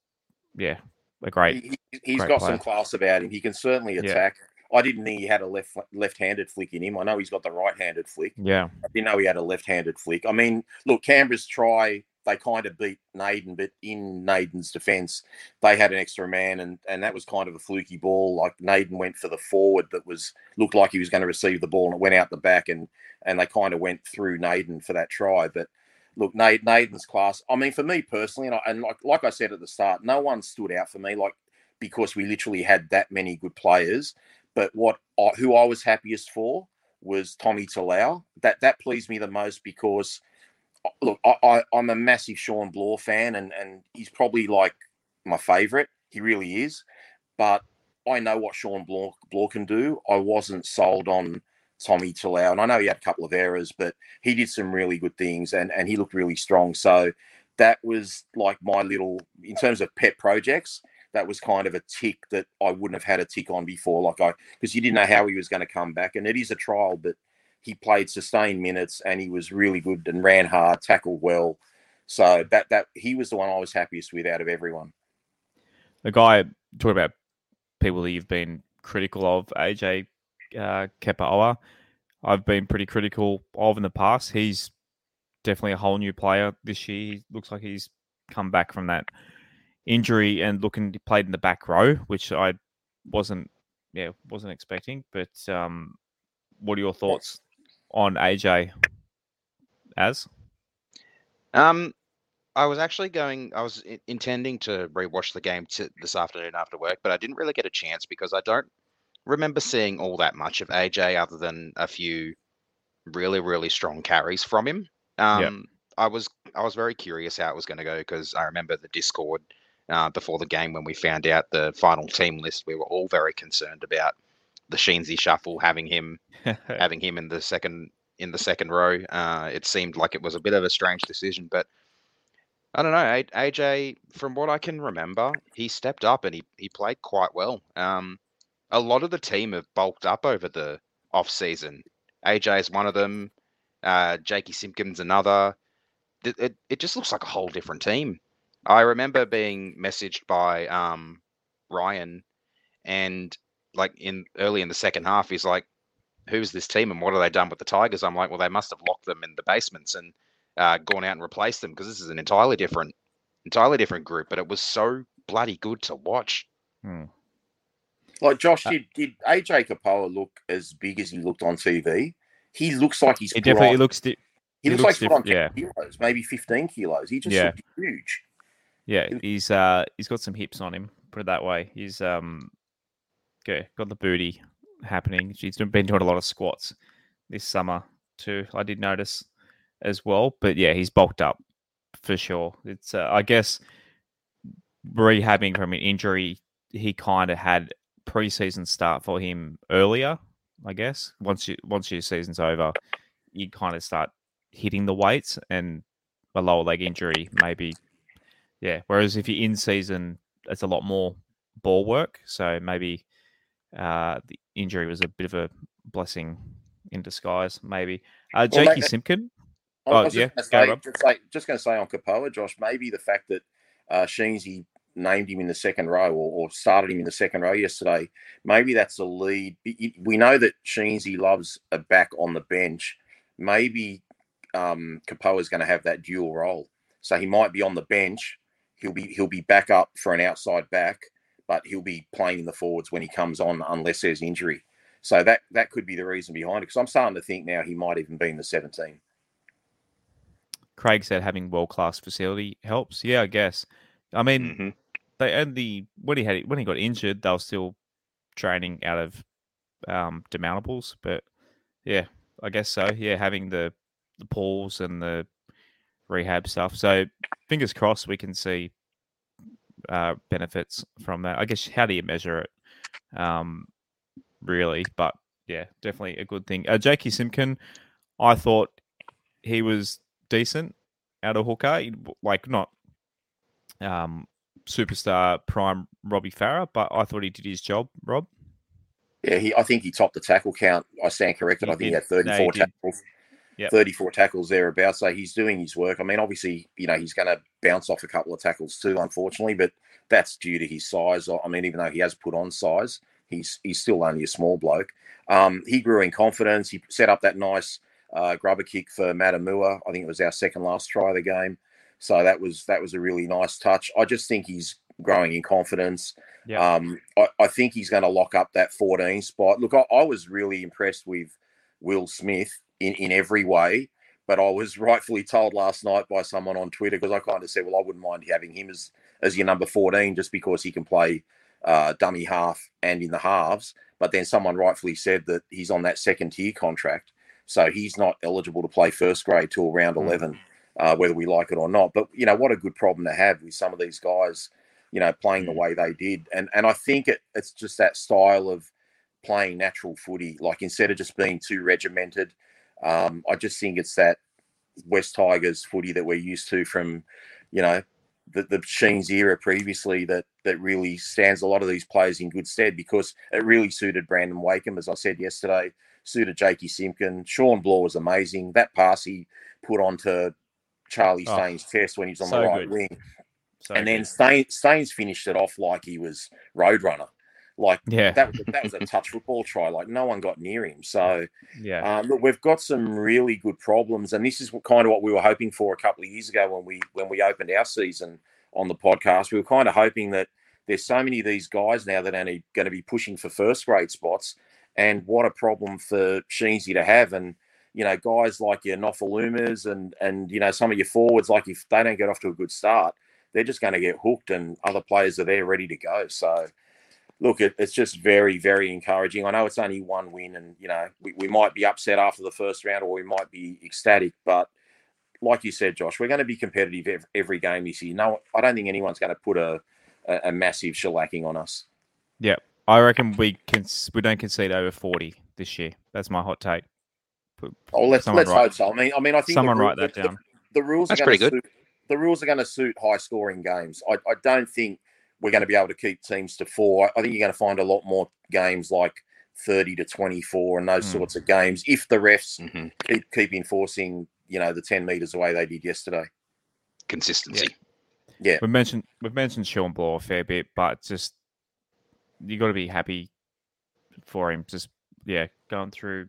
yeah, a great. He, has got player. some class about him. He can certainly attack. Yeah. I didn't think he had a left left-handed flick in him. I know he's got the right-handed flick. Yeah, I didn't know he had a left-handed flick. I mean, look, Canberra's try they kind of beat Naden, but in Naden's defence, they had an extra man, and and that was kind of a fluky ball. Like Naden went for the forward that was looked like he was going to receive the ball, and it went out the back, and and they kind of went through Naden for that try. But look, Naden's class. I mean, for me personally, and, I, and like like I said at the start, no one stood out for me, like because we literally had that many good players. But what I, who I was happiest for was Tommy Talau. That that pleased me the most because look, I, I, am a massive Shawn Blore fan, and and he's probably like my favourite. He really is. But I know what Shawn Blore can do. I wasn't sold on Tommy Talau, and I know he had a couple of errors, but he did some really good things, and and he looked really strong. So that was like my little, in terms of pet projects. That was kind of a tick that I wouldn't have had a tick on before, like I because you didn't know how he was going to come back, and it is a trial, but he played sustained minutes and he was really good and ran hard, tackled well. So that that he was the one I was happiest with out of everyone. The guy talking about people that you've been critical of, AJ uh, Kepaoa. I've been pretty critical of in the past. He's definitely a whole new player this year. He looks like he's come back from that injury and looking played in the back row, which I wasn't yeah wasn't expecting. But um, what are your thoughts on AJ as? Um, I was actually going. I was intending to rewatch the game this afternoon after work, but I didn't really get a chance because I don't remember seeing all that much of AJ other than a few really, really strong carries from him. Um, yep. I was I was very curious how it was going to go because I remember the Discord uh, before the game when we found out the final team list. We were all very concerned about the Sheensy shuffle, having him having him in the second in the second row. Uh, it seemed like it was a bit of a strange decision, but I don't know. AJ, from what I can remember, he stepped up and he, he played quite well. Um, a lot of the team have bulked up over the off season. AJ is one of them. Uh, Jakey Simpkins another. It, it, it just looks like a whole different team. I remember being messaged by um, Ryan, and like in early in the second half, he's like, "Who's this team and what have they done with the Tigers?" I'm like, "Well, they must have locked them in the basements and uh, gone out and replaced them because this is an entirely different, entirely different group." But it was so bloody good to watch. Hmm. Like Josh, did, did AJ Kepaoa look as big as he looked on TV? He looks like he's It definitely put looks. Di- he, he looks, looks like he's put on diff- 10 kilos, maybe 15 kilos. He just Yeah. looked huge. yeah, he's uh he's got some hips on him. Put it that way. He's um, okay, got the booty happening. She's been doing a lot of squats this summer too. I did notice as well. But yeah, he's bulked up for sure. It's uh, I guess rehabbing from an injury, he kind of had preseason start for him earlier. I guess once you once your season's over, you kind of start hitting the weights, and a lower leg injury maybe, yeah. Whereas if you're in season, it's a lot more ball work. So maybe uh, the injury was a bit of a blessing in disguise. Maybe uh, Well, Jakey mate, Simpkin. Oh, yeah, just go, going to say, just going to say on Kepaoa, Josh, maybe the fact that uh, Sheensy named him in the second row or, or started him in the second row yesterday, maybe that's a lead. We- We know that Sheensy loves a back on the bench. Maybe um, Kepaoa is going to have that dual role, so he might be on the bench. He'll be he'll be back up for an outside back, but he'll be playing in the forwards when he comes on, unless there's injury. So that that could be the reason behind it. Because I'm starting to think now he might even be in the 17. Craig said having world class facility helps. Yeah, I guess. I mean, Mhm. they and the when he had when he got injured, they were still training out of um, demountables. But yeah, I guess so. Yeah, having the the pools and the rehab stuff. So fingers crossed we can see uh, benefits from that. I guess how do you measure it? Um, really, but yeah, definitely a good thing. Uh, Jakey Simpkin, I thought he was decent out of hooker, like not um, superstar prime Robbie Farah, but I thought he did his job. Rob, Yeah, he. I think he topped the tackle count. I stand corrected. He I think he had 34 No, he did. tackles. Yep. 34 tackles thereabouts. So he's doing his work. I mean, obviously, you know, he's going to bounce off a couple of tackles too, unfortunately, but that's due to his size. I mean, even though he has put on size, he's he's still only a small bloke. Um, he grew in confidence. He set up that nice uh, grubber kick for Matamua. I think it was our second last try of the game. So that was that was a really nice touch. I just think he's growing in confidence. Um, I, I think he's going to lock up that 14 spot. Look, I, I was really impressed with Will Smith in, in every way, but I was rightfully told last night by someone on Twitter because I kind of said, well, I wouldn't mind having him as as your number 14 just because he can play uh, dummy half and in the halves. But then someone rightfully said that he's on that second tier contract, so he's not eligible to play first grade till round Mm. 11, uh, whether we like it or not. But you know what a good problem to have with some of these guys, you know, playing the Mm. way they did, and and I think it, it's just that style of playing natural footy, like instead of just being too regimented. Um, I just think it's that West Tigers footy that we're used to from, you know, the, the Sheens era previously that that really stands a lot of these players in good stead because it really suited Brandon Wakeham, as I said yesterday, suited Jakey Simpkin. Shawn Blore was amazing. That pass he put onto Charlie Oh, Staines' chest when he was on so the right good. wing. So and then. Staines, Staines finished it off like he was Roadrunner. Like yeah, that was that was a touch football try. Like no one got near him. So yeah, um, look, we've got some really good problems, and this is what, kind of what we were hoping for a couple of years ago when we when we opened our season on the podcast. We were kind of hoping that there's so many of these guys now that are only going to be pushing for first grade spots, and what a problem for Sheensy to have. And you know, guys like your Nofoalumas and and you know some of your forwards, like if they don't get off to a good start, they're just going to get hooked, and other players are there ready to go. So look, it, it's just very, very encouraging. I know it's only one win, and you know we, we might be upset after the first round, or we might be ecstatic. But like you said, Josh, we're going to be competitive every, every game this year. No, I don't think anyone's going to put a, a, a massive shellacking on us. Yeah, I reckon we can we don't concede over forty this year. That's my hot take. Put- Oh, let's let's write- hope so. I mean, I mean, I think Someone rule- write that the- down. The, rules That's are going pretty to suit, the rules are going to suit high scoring games. I, I don't think we're going to be able to keep teams to four. I think you're going to find a lot more games like 30 to 24 and those Mm. sorts of games if the refs hmm keep keep enforcing, you know, the 10 meters away they did yesterday. Consistency. Yeah. We've mentioned we've mentioned Shawn Blore a fair bit, but just you got to be happy for him. Just yeah, going through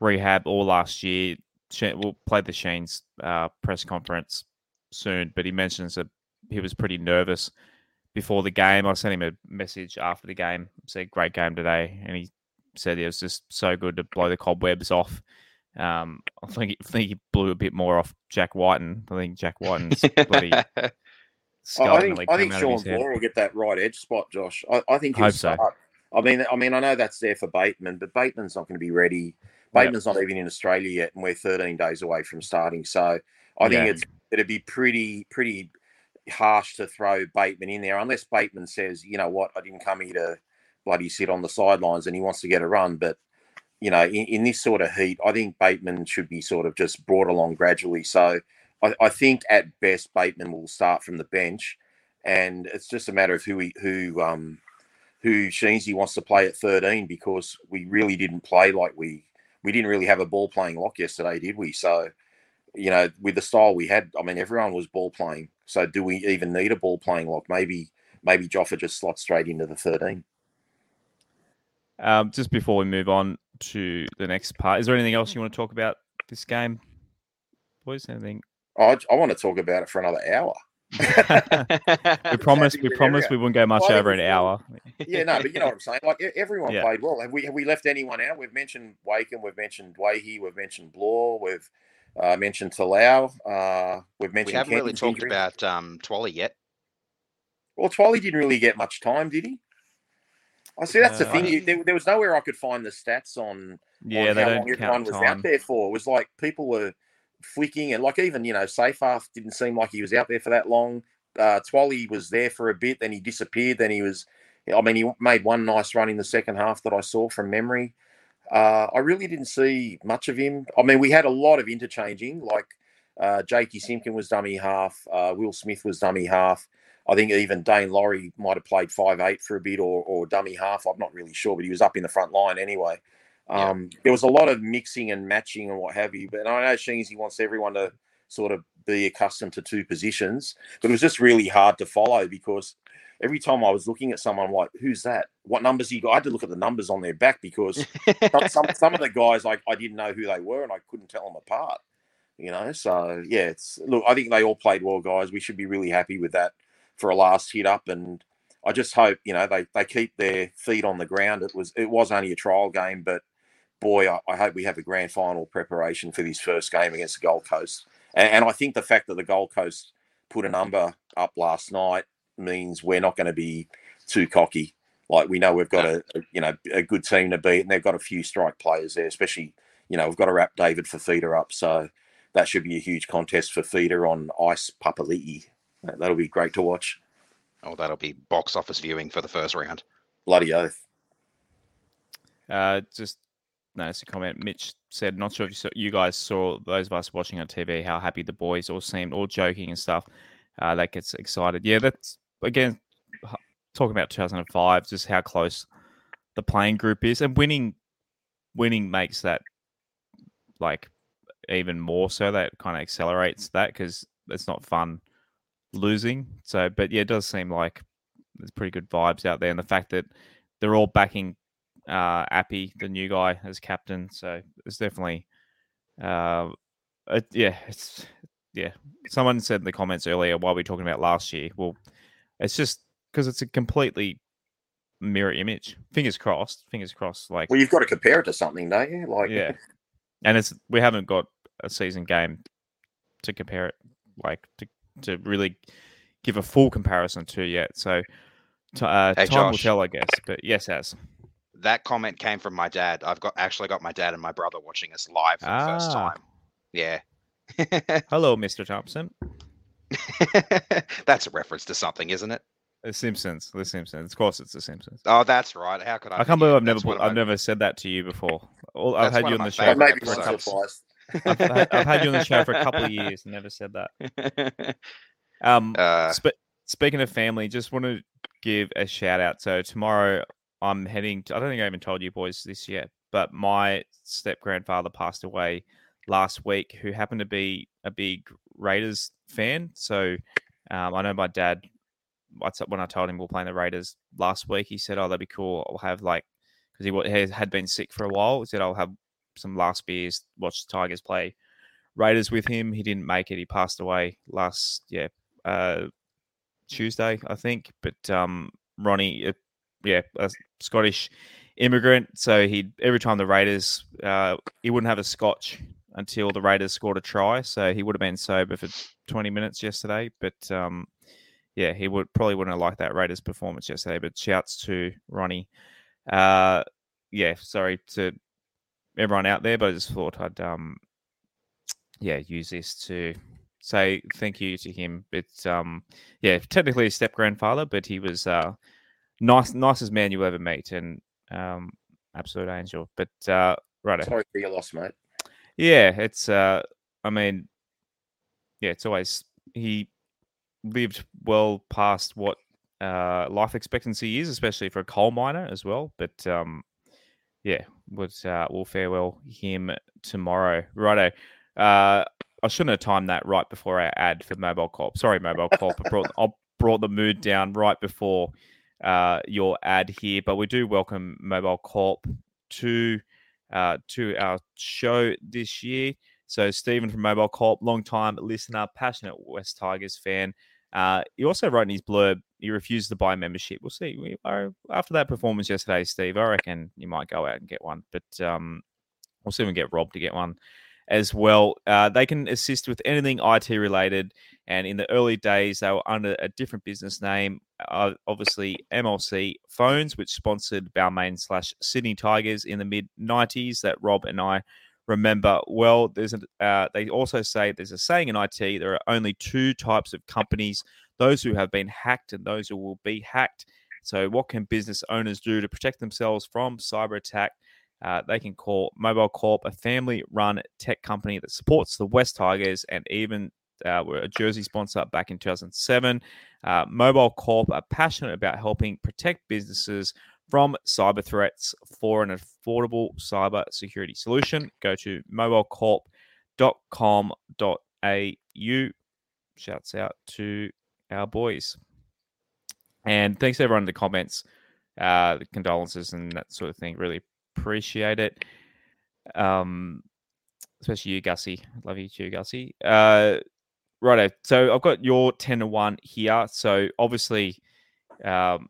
rehab all last year. She- We'll play the Shane's uh, press conference soon, but he mentions that he was pretty nervous before the game. I sent him a message after the game, said great game today, and he said it was just so good to blow the cobwebs off. Um, I think I think he blew a bit more off Jack Wighton. I think Jack Wighton's bloody I- think I think Shawn head. Will get that right edge spot, Josh. I, I think he'll Hope so. start. I mean, I mean, I know that's there for Bateman, but Bateman's not going to be ready. Yep. Bateman's not even in Australia yet, and we're 13 days away from starting. So I think Yeah. it's it'd be pretty pretty harsh to throw Bateman in there unless Bateman says, you know what, I didn't come here to bloody sit on the sidelines and he wants to get a run. But you know, in, in this sort of heat, I think Bateman should be sort of just brought along gradually. So I, I think at best Bateman will start from the bench, and it's just a matter of who he, who um who Sheensy wants to play at 13 because we really didn't play like we we didn't really have a ball playing lock yesterday, did we? So you know, with the style we had, I mean, everyone was ball playing. So do we even need a ball playing lock? Maybe maybe Joffa just slots straight into the 13. Um, just before we move on to the next part, is there anything else you want to talk about this game, boys? Anything? I, I want to talk about it for another hour. we promised. We promised we wouldn't go much Well, over an hour. Yeah, no, but you know what I'm saying. Like everyone Yeah. played well. Have we have we left anyone out? We've mentioned Wakeham, we've mentioned Wahi, we've mentioned Blore, we've uh, mentioned Talau, uh, we've mentioned. we haven't really talked injury. about um, Twally yet. Well, Twiley didn't really get much time, did he? I see. That's the thing. You- There, there was nowhere I could find the stats on Yeah, on how long everyone was time. out there for. It was like people were flicking, and like even you know, Seyfarth didn't seem like he was out there for that long. Uh, Twally was there for a bit, then he disappeared. Then he was. I mean, he made one nice run in the second half that I saw from memory. Uh, I really didn't see much of him. I mean, we had a lot of interchanging. Like uh, Jakey Simpkin was dummy half. Uh, Will Smith was dummy half. I think even Daine Laurie might have played five eight for a bit or, or dummy half. I'm not really sure, but he was up in the front line anyway. Yeah. Um, There was a lot of mixing and matching and what have you. But I know Sheensy wants everyone to sort of be accustomed to two positions, but it was just really hard to follow because every time I was looking at someone, I'm like, who's that? What numbers he got? I had to look at the numbers on their back because some, some, some of the guys like I didn't know who they were and I couldn't tell them apart. You know, so yeah, it's look. I think they all played well, guys. We should be really happy with that for a last hit up, and I just hope you know they they keep their feet on the ground. It was it was only a trial game, but boy, I, I hope we have a grand final preparation for this first game against the Gold Coast. And, and I think the fact that the Gold Coast put a number up last night means we're not going to be too cocky. Like we know we've got a, a you know a good team to beat, and they've got a few strike players there, especially you know we've got to wrap David Fifita up, so that should be a huge contest for Feeder on Ice Papali'i. That- That'll be great to watch. Oh, that'll be box office viewing for the first round. Bloody oath. Uh, just noticed a comment. Mitch said, "Not sure if you, saw, you guys saw those of us watching on TV how happy the boys all seemed, all joking and stuff. Uh, that gets excited. Yeah, that's again talking about 2005, just how close the playing group is, and winning, winning makes that like even more so. That kind of accelerates that because it's not fun losing. So, but yeah, it does seem like there's pretty good vibes out there, and the fact that they're all backing uh, Appy, the new guy, as captain. So it's definitely, uh, yeah, it's yeah. Someone said in the comments earlier while we were talking about last year. Well, it's just because it's a completely mirror image. Fingers crossed. Fingers crossed. Like Well, you've got to compare it to something, don't you? Like, yeah, and it's we haven't got a season game to compare it like to to really give a full comparison to yet. So t- uh, Hey, time will tell, I guess. But yes, as That comment came from my dad. I've got actually got my dad and my brother watching us live for the first Ah. time. Yeah. hello, Mister Thompson. That's a reference to something, isn't it? The Simpsons. The Simpsons. Of course, it's The Simpsons. Oh, that's right. How could I? I can't believe I've never put, I've my- never said that to you before. All, I've That's had you of on the show. I favourite for maybe a once couple- or twice. I've, had, I've had you on the show for a couple of years and never said that. Um, uh, spe- speaking of family, just want to give a shout out. So tomorrow I'm heading. To, I don't think I even told you boys this yet, but my step grandfather passed away last week, who happened to be a big Raiders fan. So um, I know my dad. When I told him we are playing the Raiders last week, he said, "Oh, that'd be cool. I'll have like because he had been sick for a while. He said I'll have some last beers, watch the Tigers play Raiders with him. He didn't make it. He passed away last yeah uh, Tuesday, I think. But um, Ronnie, uh, yeah, a Scottish immigrant. So he every time the Raiders, uh, he wouldn't have a scotch until the Raiders scored a try. So he would have been sober for 20 minutes yesterday. But um, yeah, he would probably wouldn't have liked that Raiders performance yesterday. But shouts to Ronnie. Uh, yeah, sorry to everyone out there, but I just thought I'd um, yeah, use this to say thank you to him. But um, yeah, technically a step grandfather, but he was uh, nice, nicest man you ever meet, and um, absolute angel. But uh, right, sorry for your loss, mate. Yeah, it's. Uh, I mean, yeah, it's always he lived well past what uh, life expectancy is, especially for a coal miner as well. But um, yeah, uh, we'll farewell him tomorrow. Righto. Uh, I shouldn't have timed that right before our ad for Mobile Corp. Sorry, Mobile Corp. I brought, I brought the mood down right before uh, your ad here, but we do welcome Mobile Corp to uh, to our show this year. So Stephen from Mobile Corp, long time listener, passionate West Tigers fan. Uh, he also wrote in his blurb he refused to buy membership. We'll see. We after that performance yesterday, Steve. I reckon you might go out and get one, but um, we'll see if we can get Rob to get one as well. Uh, they can assist with anything IT related. And in the early days, they were under a different business name, uh, obviously MLC Phones, which sponsored Balmain slash Sydney Tigers in the mid 90s that Rob and I remember well. There's a, uh, they also say there's a saying in IT there are only two types of companies those who have been hacked and those who will be hacked. So, what can business owners do to protect themselves from cyber attack? Uh, they can call Mobile Corp a family run tech company that supports the West Tigers and even uh, were a jersey sponsor back in 2007. Uh, Mobile Corp are passionate about helping protect businesses from cyber threats for an affordable cyber security solution. Go to mobilecorp.com.au. Shouts out to our boys. And thanks everyone in the comments, uh, the condolences and that sort of thing. Really appreciate it. Um, especially you, Gussie. Love you too, Gussie. Uh, righto. So I've got your 10 to 1 here. So obviously, um,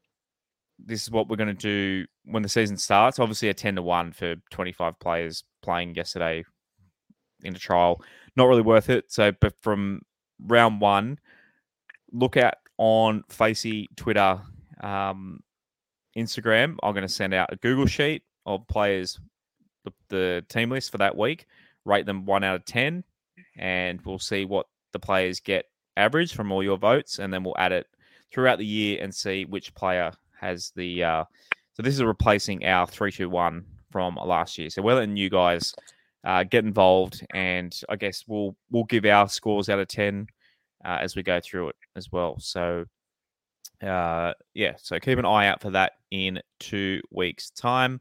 this is what we're going to do when the season starts. Obviously, a 10 to 1 for 25 players playing yesterday in a trial. Not really worth it. So, but from round one, look out on Facey, Twitter, um, Instagram. I'm going to send out a Google sheet of players, the, the team list for that week, rate them one out of 10, and we'll see what the players get average from all your votes, and then we'll add it throughout the year and see which player has the. Uh, so this is replacing our three two one from last year. So we're letting you guys uh, get involved, and I guess we'll we'll give our scores out of ten uh, as we go through it as well. So uh, yeah, so keep an eye out for that in two weeks' time.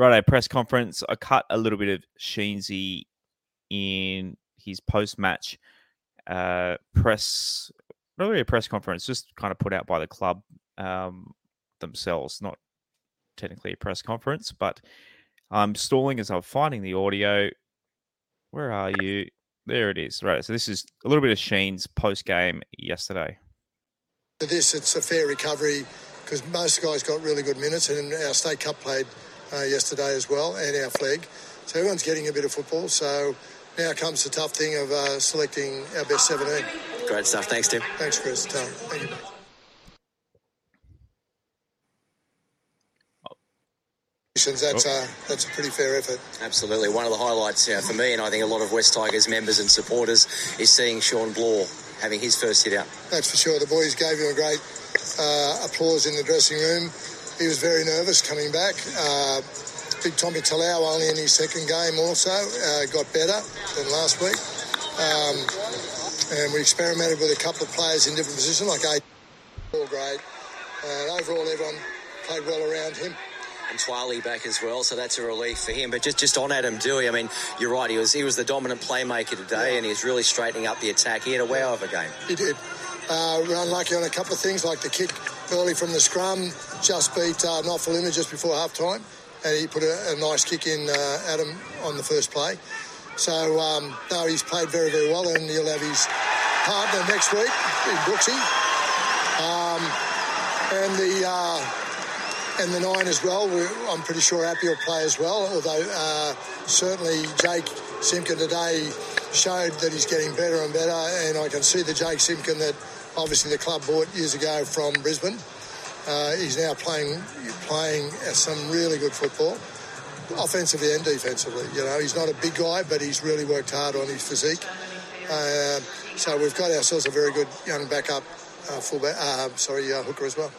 Right, a press conference. I cut a little bit of Sheensy in his post match uh, press, not really a press conference, just kind of put out by the club um, themselves, not technically a press conference, but I'm stalling as I'm finding the audio. Where are you? There it is. Right. So this is a little bit of Sheen's post game yesterday. This, it's a fair recovery because most guys got really good minutes, and our state cup played uh, yesterday as well, and our Flegg. So everyone's getting a bit of football. So now comes the tough thing of uh, selecting our best 17. Great stuff. Thanks, Tim. Thanks, Chris. Thank you. That's a, that's a pretty fair effort. Absolutely. One of the highlights uh, for me, and I think a lot of West Tigers members and supporters, is seeing Shawn Blore having his first hit out. That's for sure. The boys gave him a great uh, applause in the dressing room. He was very nervous coming back. Uh, Big Tommy Talau only in his second game also uh, got better than last week. Um, and we experimented with a couple of players in different positions, like eight. All great. And overall, everyone played well around him. And Twali back as well, so that's a relief for him. But just, just on Adam Dewey, I mean, you're right. He was he was the dominant playmaker today, and he's really straightening up the attack. He had a wow of a game. He did. Uh, we're unlucky on a couple of things, like the kick early from the scrum, just beat uh, Nofoaluma just before half time, and he put a, a nice kick in uh, Adam on the first play. So, um, no, he's played very, very well, and he'll have his partner next week in Brooksy. Um, and the uh, and the nine as well. We're, I'm pretty sure Appy will play as well. Although uh, certainly Jake Simpkin today showed that he's getting better and better, and I can see the Jake Simpkin that obviously the club bought years ago from Brisbane. Uh, he's now playing playing some really good football, offensively and defensively. You know, he's not a big guy, but he's really worked hard on his physique. Uh, so we've got ourselves a very good young backup uh, fullback, uh, sorry, uh, hooker as well.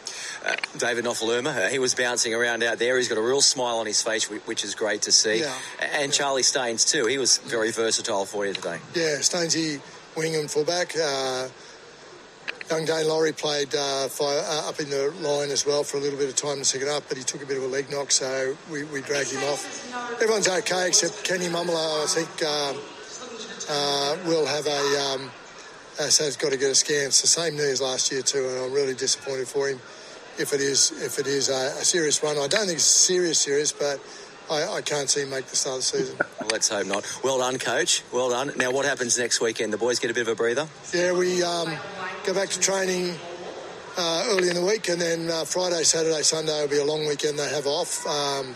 Uh, David Nofoaluma, uh, he was bouncing around out there. He's got a real smile on his face, which is great to see. Yeah. And Yeah. Charlie Staines too. He was very versatile for you today. Yeah, Stainsy, wing and fullback. Young Daine Laurie played uh, fire, uh, up in the line as well for a little bit of time in the second half, but he took a bit of a leg knock, so we, we dragged him off. Everyone's okay except Kenny Maumalo, I think, um, uh, will have a. Um, uh, so he's got to get a scan. It's the same knee as last year too, and I'm really disappointed for him. If it is, if it is a, a serious one, I don't think it's serious, serious, but I, I can't see him make the start of the season. Well, let's hope not. Well done, coach. Well done. Now, what happens next weekend? The boys get a bit of a breather. Yeah, we um, go back to training uh, early in the week, and then uh, Friday, Saturday, Sunday will be a long weekend. They have off. Um,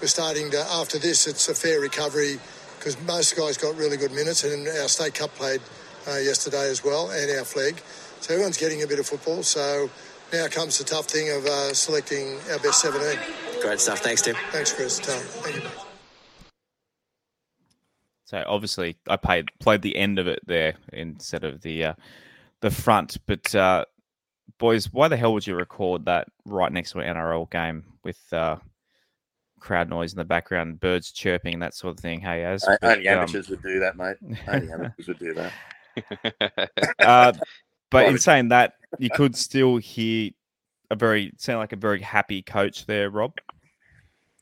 we're starting to after this. It's a fair recovery because most guys got really good minutes, and our state cup played uh, yesterday as well, and our Flegg. So everyone's getting a bit of football. So now comes the tough thing of uh, selecting our best 17. Great stuff. Thanks, Tim. Thanks, Chris. Tom. Thank you. So obviously, I played played the end of it there instead of the uh, the front. But uh, boys, why the hell would you record that right next to an NRL game with uh, crowd noise in the background, birds chirping, that sort of thing? Hey, as O- but, Only um, amateurs would do that, mate. Only amateurs would do that. uh, but in saying that, you could still hear a very sound like a very happy coach there, Rob.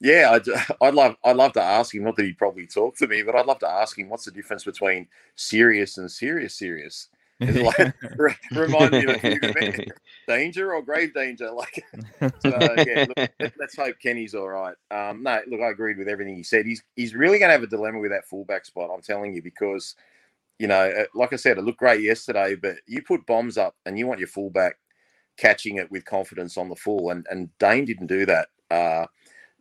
Yeah, I'd, I'd love I'd love to ask him. Not that he'd probably talk to me, but I'd love to ask him what's the difference between serious and serious serious. Like, re- remind me of a danger or grave danger. Like, so, yeah. Look, let, us hope Kenny's all right. Um, no, look, I agreed with everything he said. He's he's really going to have a dilemma with that fullback spot. I'm telling you because, you know, uh, like I said, it looked great yesterday, but you put bombs up and you want your fullback catching it with confidence on the full, and and Daine didn't do that. Uh,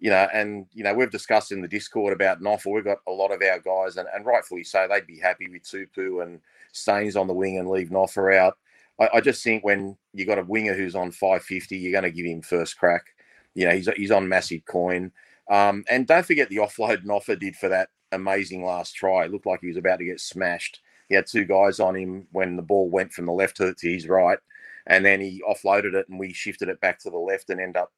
you know, and you know, we've discussed in the Discord about Noffel. We've got a lot of our guys, and, and rightfully so, they'd be happy with Tupou and Staines on the wing and leave Noffer out. I, I just think when you got a winger who's on 550, you're going to give him first crack. You know, he's he's on massive coin. Um, and don't forget the offload Noffer did for that amazing last try. It looked like he was about to get smashed. He had two guys on him when the ball went from the left to, to his right, and then he offloaded it, and we shifted it back to the left and end up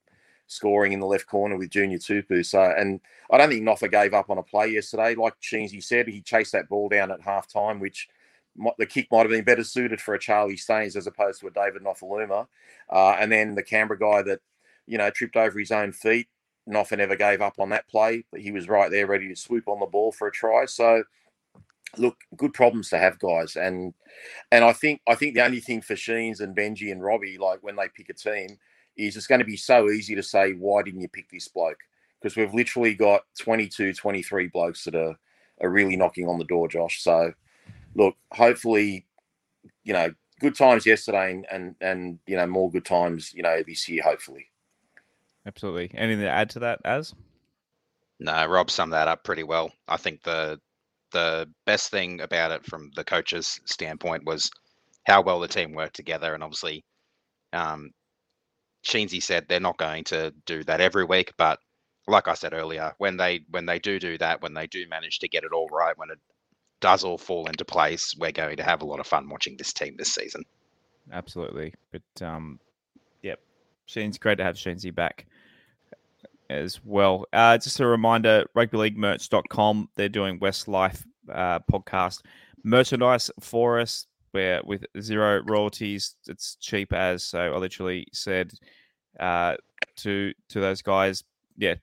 scoring in the left corner with Junior Tupou. So, and I don't think Noffa gave up on a play yesterday. Like Sheensy said, he chased that ball down at half time, which the kick might have been better suited for a Charlie Staines as opposed to a David Nofoaluma. Uh, and then the Canberra guy that, you know, tripped over his own feet. Noffa never gave up on that play. But he was right there ready to swoop on the ball for a try. So, look, good problems to have, guys. And and I think I think the only thing for Sheens and Benji and Robbie, like when they pick a team, is it's going to be so easy to say, why didn't you pick this bloke? Because we've literally got 22, 23 blokes that are, are really knocking on the door, Josh. So, look, hopefully, you know, good times yesterday and, and, and you know, more good times, you know, this year, hopefully. Absolutely. Anything to add to that, as? No, Rob summed that up pretty well. I think the the best thing about it from the coach's standpoint was how well the team worked together, and obviously, um, Sheensy said they're not going to do that every week, but like I said earlier, when they when they do do that, when they do manage to get it all right, when it does all fall into place, we're going to have a lot of fun watching this team this season. Absolutely. But um, yep, Sheen's great to have Sheensy back as well. Uh, just a reminder, rugbyleaguemerch.com, they're doing Westlife uh, podcast merchandise for us. Where with zero royalties, it's cheap as. So I literally said uh, to to those guys, yeah,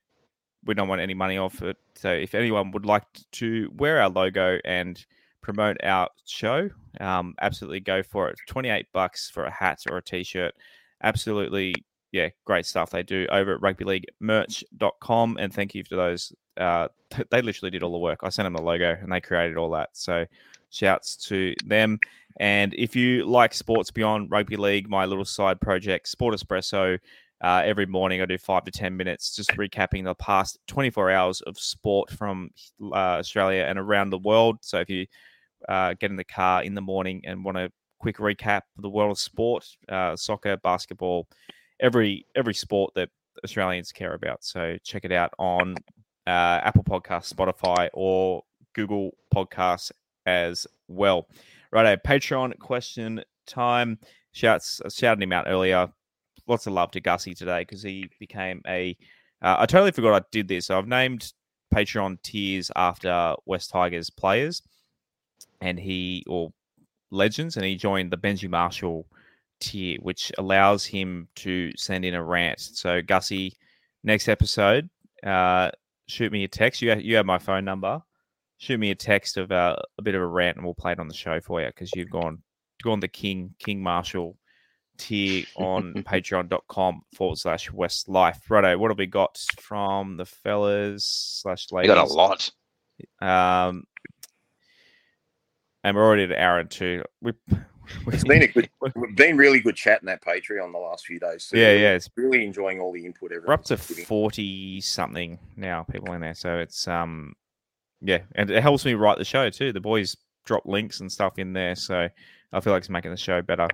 we don't want any money off it. So if anyone would like to wear our logo and promote our show, um, absolutely go for it. Twenty eight bucks for a hat or a t shirt. Absolutely, yeah, great stuff they do over at rugbyleaguemerch.com. And thank you to those. Uh, they literally did all the work. I sent them the logo and they created all that. So shouts to them. And if you like sports beyond rugby league, my little side project, Sport Espresso, uh, every morning I do five to 10 minutes just recapping the past 24 hours of sport from uh, Australia and around the world. So if you uh, get in the car in the morning and want a quick recap of the world of sport, uh, soccer, basketball, every every sport that Australians care about. So check it out on uh, Apple Podcasts, Spotify, or Google Podcasts as well. Right, a Patreon question time. Shouts shouted him out earlier. Lots of love to Gussie today because he became a. Uh, I totally forgot I did this. So I've named Patreon tiers after West Tigers players, and he or legends, and he joined the Benji Marshall tier, which allows him to send in a rant. So Gussie, next episode, uh, shoot me a text. You you have my phone number. Shoot me a text of uh, a bit of a rant, and we'll play it on the show for you because you've gone gone the King King Marshall tier on patreon.com forward slash West Life. Righto, what have we got from the fellas slash ladies? You got a lot. Um, and we're already at hour and two. We, we, It's been a good, we've been really good chatting that Patreon the last few days. Too. Yeah, yeah, it's- really enjoying all the input. We're up to forty something now, people in there. So it's um, yeah, and it helps me write the show too. The boys drop links and stuff in there, so I feel like it's making the show better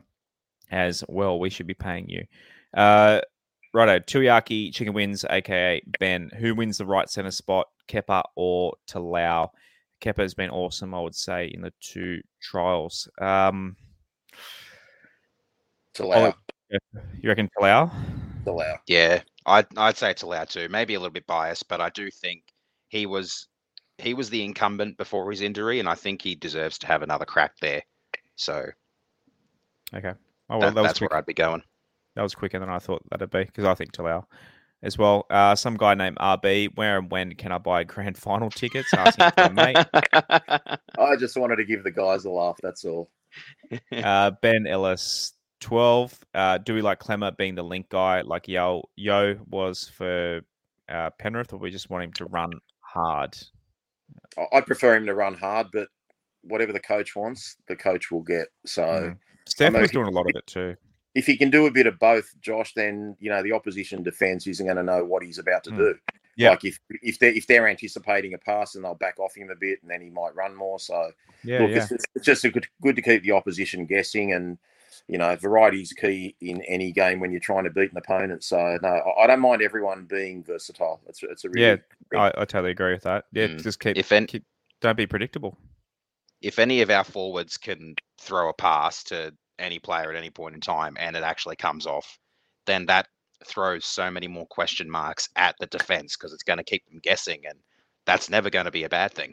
as well. We should be paying you. Uh, righto, Tuiaki Chicken wins, aka Ben. Who wins the right center spot, Kepper or Talau? Kepper has been awesome, I would say, in the two trials. Um, To allow, you reckon Talau? to allow. Yeah, I'd I'd say it's allowed to. Maybe a little bit biased, but I do think he was he was the incumbent before his injury, and I think he deserves to have another crack there. So Okay. Oh well, that, that that's quick. where I'd be going. That was quicker than I thought that'd be because I think Talau as well. Uh, some guy named RB. Where and when can I buy grand final tickets? Asking for mate. I just wanted to give the guys a laugh. That's all. Uh, ben Ellis, twelve. Uh, do we like Clemmer being the link guy like Yo Yo was for uh, Penrith, or we just want him to run hard? I- prefer him to run hard, but whatever the coach wants, the coach will get. So Mm. Steph know was he- doing a lot of it too. if he can do a bit of both, Josh, then you know the opposition defense isn't going to know what he's about to Mm. do. Yeah. Like if if they are if they're anticipating a pass, and they'll back off him a bit, and then he might run more. So Yeah, look, yeah. it's, just- it's just a good good to keep the opposition guessing, and you know variety is key in any game when you're trying to beat an opponent. So no, I, I don't mind everyone being versatile. It's it's a really Yeah, I, I totally agree with that. Yeah, Mm. just keep, If an- keep don't be predictable. if any of our forwards can throw a pass to any player at any point in time and it actually comes off, then that throws so many more question marks at the defense because it's going to keep them guessing, and that's never going to be a bad thing.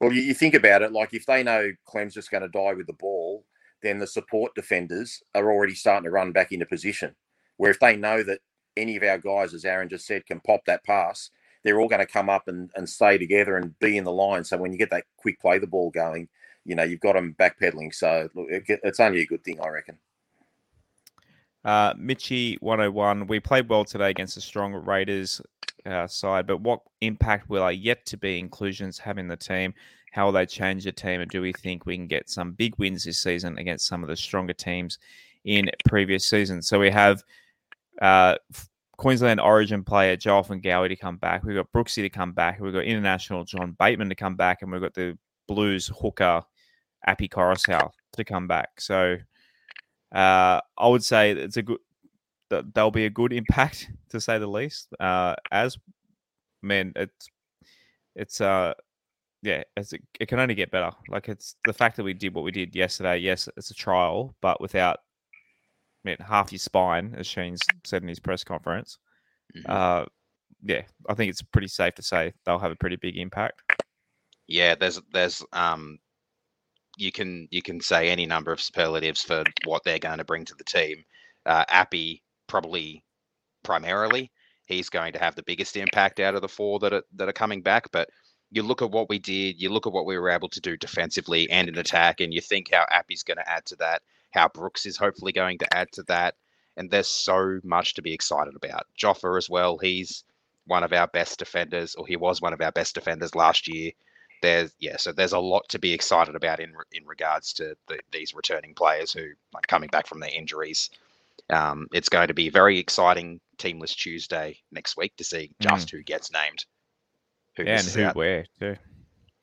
Well, you, you think about it, like if they know Clem's just going to die with the ball, then the support defenders are already starting to run back into position. Where if they know that any of our guys, as Aaron just said, can pop that pass, they're all going to come up and, and stay together and be in the line. So when you get that quick play the ball going, you know, you've got them backpedaling. So look, it, it's only a good thing, I reckon. Uh, Mitchie 101. We played well today against a strong Raiders uh, side, but what impact will our yet to be inclusions have in the team? How will they change the team? And do we think we can get some big wins this season against some of the stronger teams in previous seasons? So we have uh, Queensland Origin player Joel Gowie to come back. We've got Brooksy to come back. We've got international John Bateman to come back. And we've got the Blues hooker Api Koroisau to come back. So uh, I would say it's a good. There'll be a good impact to say the least. Uh, as man, it's it's uh yeah, it's it can only get better. Like it's the fact that we did what we did yesterday. Yes, it's a trial, but without I mean, half your spine, as Sheens said in his press conference. Mhm. Uh, yeah, I think it's pretty safe to say they'll have a pretty big impact. Yeah, there's there's um you can you can say any number of superlatives for what they're going to bring to the team. Uh, Appy probably primarily he's going to have the biggest impact out of the four that are that are coming back. But you look at what we did, you look at what we were able to do defensively and in attack, and you think how Appy's going to add to that, how Brooks is hopefully going to add to that. And there's so much to be excited about. Joffa as well, he's one of our best defenders, or he was one of our best defenders last year. There's yeah, so there's a lot to be excited about in in regards to the, these returning players who like coming back from their injuries. Um, it's going to be very exciting Teamless Tuesday next week to see just mm. who gets named. Who yeah, and who out. where too.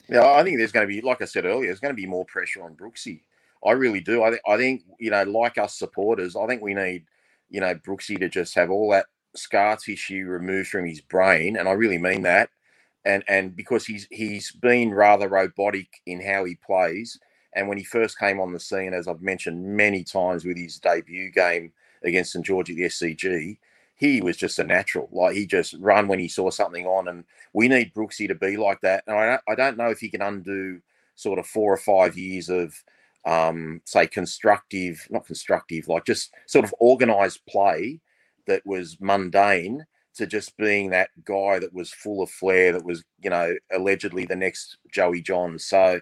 Yeah, I think there's going to be, like I said earlier, there's going to be more pressure on Brooksy. I really do. I, th- I think, you know, like us supporters, I think we need, you know, Brooksy to just have all that scar tissue removed from his brain. And I really mean that. And and because he's he's been rather robotic in how he plays. And when he first came on the scene, as I've mentioned many times with his debut game against St George at the SCG, he was just a natural. Like he just run when he saw something on, and we need Brooksy to be like that. And I don't, I don't know if he can undo sort of four or five years of, um, say, constructive, not constructive, like just sort of organized play that was mundane to just being that guy that was full of flair, that was, you know, allegedly the next Joey John. So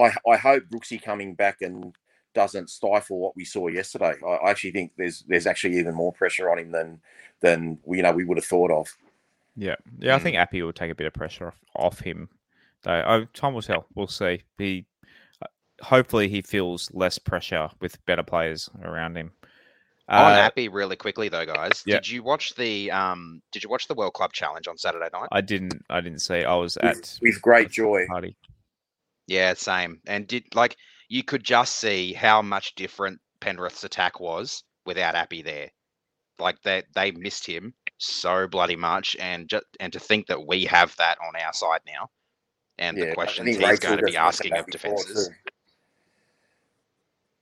I, I hope Brooksy coming back and doesn't stifle what we saw yesterday. I actually think there's there's actually even more pressure on him than than we you know we would have thought of. Yeah, yeah, I think mm. Appy will take a bit of pressure off, off him. Though oh, time will tell. We'll see. He uh, hopefully he feels less pressure with better players around him. On uh, Appy, really quickly though, guys. Yeah. Did you watch the um? Did you watch the World Club Challenge on Saturday night? I didn't. I didn't see. I was at with great joy. Party. Yeah, same. And did like you could just see how much different Penrith's attack was without Appy there. Like they they missed him so bloody much, and just and to think that we have that on our side now, and yeah, the questions he's Rachel going to be asking of defenses.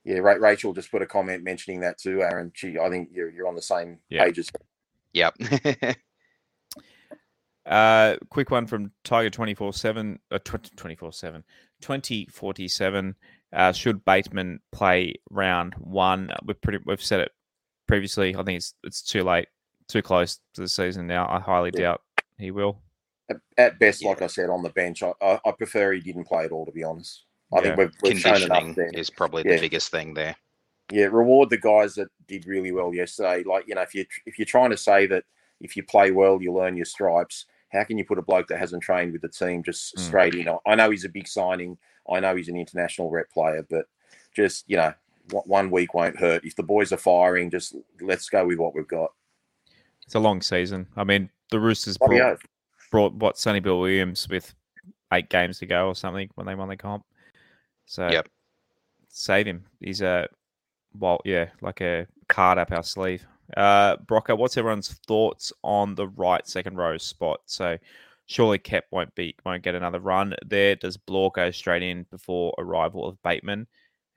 Yeah, Rachel just put a comment mentioning that too, Aaron. She, I think you're you're on the same yeah. pages. Yep. uh, quick one from Tiger twenty four seven, uh, twenty four seven, twenty forty seven. Uh, should Bateman play round one? We've pretty we've said it previously. I think it's it's too late, too close to the season now. I highly yeah. doubt he will. At best, yeah. like I said, on the bench, I, I, prefer he didn't play at all. To be honest, I yeah. think we've, we've conditioning is probably the biggest thing there. Yeah, reward the guys that did really well yesterday. Like you know, if you if you're trying to say that if you play well, you learn your stripes. How can you put a bloke that hasn't trained with the team just mm. straight in? I know he's a big signing. I know he's an international rep player, but just you know, one week won't hurt. If the boys are firing, just let's go with what we've got. It's a long season. I mean, the Roosters brought, brought what Sonny Bill Williams with eight games to go or something when they won the comp. So yep. save him. He's a well, yeah, like a card up our sleeve. Uh Brocker, what's everyone's thoughts on the right second row spot? So surely Kep won't be won't get another run there. Does Blore go straight in before arrival of Bateman?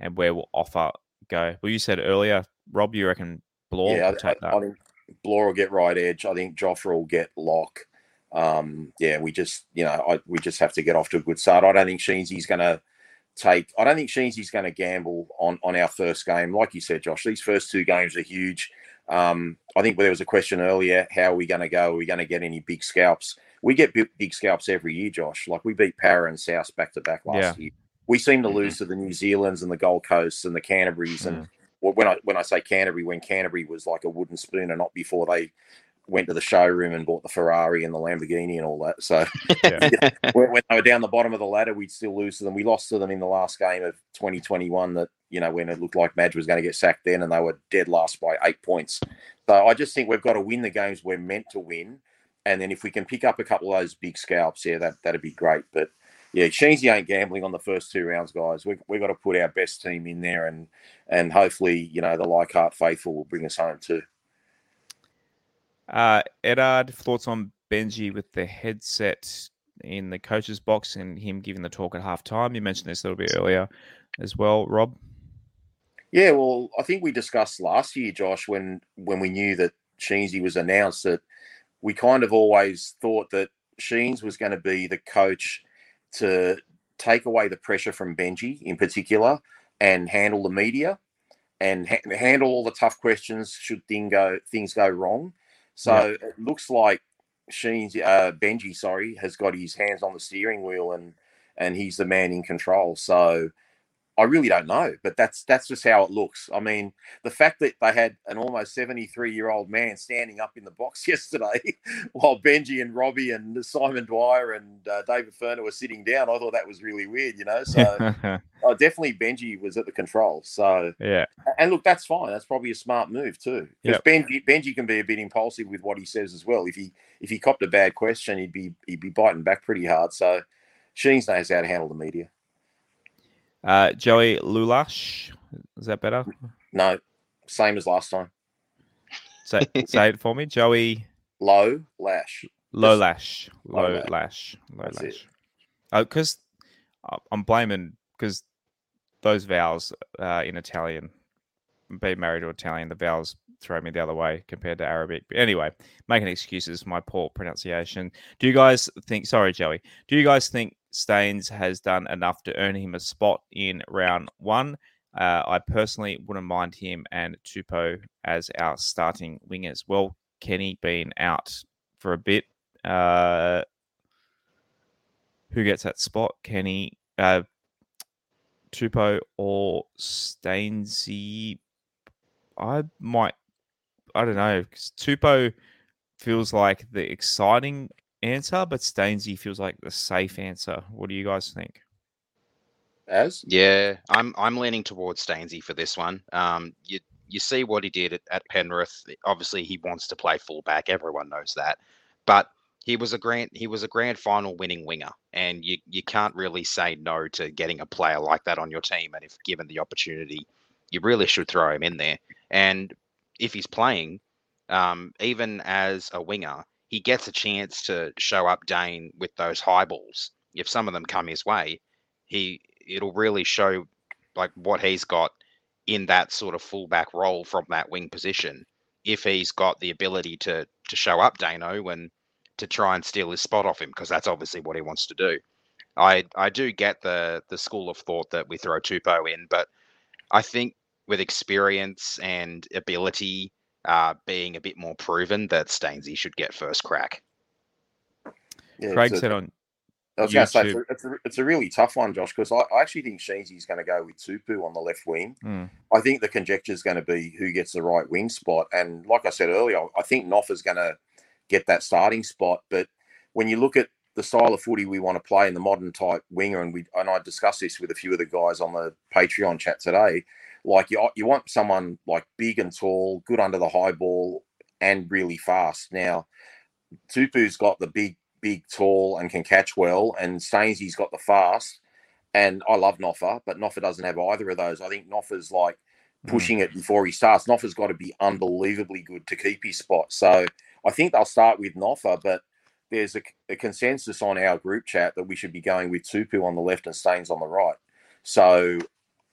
And where will offer go? Well, you said earlier, Rob, you reckon Blore yeah, I, I, I, think Blore will get right edge. I think Joffa will get lock. Um, yeah, we just you know I, we just have to get off to a good start. I don't think Sheensy's going to take. I don't think Sheensy's going to gamble on on our first game. Like you said, Josh, these first two games are huge. Um, I think there was a question earlier: How are we going to go? Are we going to get any big scalps? We get big, big scalps every year, Josh. Like we beat Parra and South back to back last yeah. year. We seem to lose mm-hmm. to the New Zealands and the Gold Coasts and the Canterbury's. Mm. And when I when I say Canterbury, when Canterbury was like a wooden spoon and not before they went to the showroom and bought the Ferrari and the Lamborghini and all that. So yeah. when, when, they were down the bottom of the ladder, we'd still lose to them. We lost to them in the last game of 2021 that, you know, when it looked like Madge was going to get sacked then and they were dead last by eight points. So I just think we've got to win the games we're meant to win and then if we can pick up a couple of those big scalps, yeah, that that'd be great. But yeah, Sheensy ain't gambling on the first two rounds, guys. We we've got to put our best team in there, and and hopefully, you know, the Leichhardt faithful will bring us home too. Uh, Edard, thoughts on Benji with the headset in the coach's box and him giving the talk at half time? You mentioned this a little bit earlier as well, Rob. Yeah, well, I think we discussed last year, Josh, when when we knew that Sheensy was announced that we kind of always thought that Sheens was going to be the coach to take away the pressure from Benji in particular and handle the media and ha- handle all the tough questions should thing go things go wrong. So it looks like Sheens uh, Benji, sorry, has got his hands on the steering wheel and and he's the man in control. So I really don't know, but that's that's just how it looks. I mean, the fact that they had an almost 73 year old man standing up in the box yesterday while Benji and Robbie and Simon Dwyer and uh, David Furner were sitting down, I thought that was really weird, you know. So uh, definitely Benji was at the control. So yeah, and look, that's fine. That's probably a smart move too. Because Benji, Benji can be a bit impulsive with what he says as well. If he if he copped a bad question, he'd be he'd be biting back pretty hard. So Sheens knows how to handle the media. Uh, Joey Lulash, is that better? No, same as last time. Say, say it for me, Joey. Low lash. Low lash. Low, Low lash. lash. Low That's it. lash. Oh, because I'm blaming because those vowels uh, in Italian, being married to Italian, the vowels throw me the other way compared to Arabic. But anyway, making excuses my poor pronunciation. Do you guys think? Sorry, Joey. Do you guys think Staines has done enough to earn him a spot in round one? Uh, I personally wouldn't mind him and Tupou as our starting wingers. Well, Kenny being out for a bit. Uh, who gets that spot? Kenny, uh, Tupou, or Stainsy? I might. I don't know. Tupou feels like the exciting answer, but Stainsy feels like the safe answer. What do you guys think? As Yeah, I'm I'm leaning towards Stainsy for this one. Um, you you see what he did at, at Penrith. Obviously, he wants to play fullback. Everyone knows that, but he was a grand he was a grand final winning winger, and you you can't really say no to getting a player like that on your team. And if given the opportunity, you really should throw him in there. And if he's playing, um, even as a winger, he gets a chance to show up Daine with those high balls. If some of them come his way, he it'll really show like what he's got in that sort of fullback role from that wing position. If he's got the ability to to show up Dano and to try and steal his spot off him, because that's obviously what he wants to do. I I do get the the school of thought that we throw Tupou in, but I think with experience and ability uh, being a bit more proven, that Stainsy should get first crack. yeah, Craig a- said on I was going to say it's a, it's, a, it's a really tough one, Josh, because I, I actually think Sheensy's going to go with Tupou on the left wing. Hmm. I think the conjecture is going to be who gets the right wing spot. And like I said earlier, I think Noffa's going to get that starting spot. But when you look at the style of footy we want to play in the modern type winger, and we and I discussed this with a few of the guys on the Patreon chat today, like you you want someone like big and tall, good under the high ball, and really fast. Now, Tupou's got the big, big, tall, and can catch well, and Stainsy's got the fast. And I love Noffa, but Noffa doesn't have either of those. I think Noffa's like Mm. pushing it before he starts. Noffa's got to be unbelievably good to keep his spot. So I think they'll start with Noffa, but there's a, a consensus on our group chat that we should be going with Tupu on the left and Staines on the right. So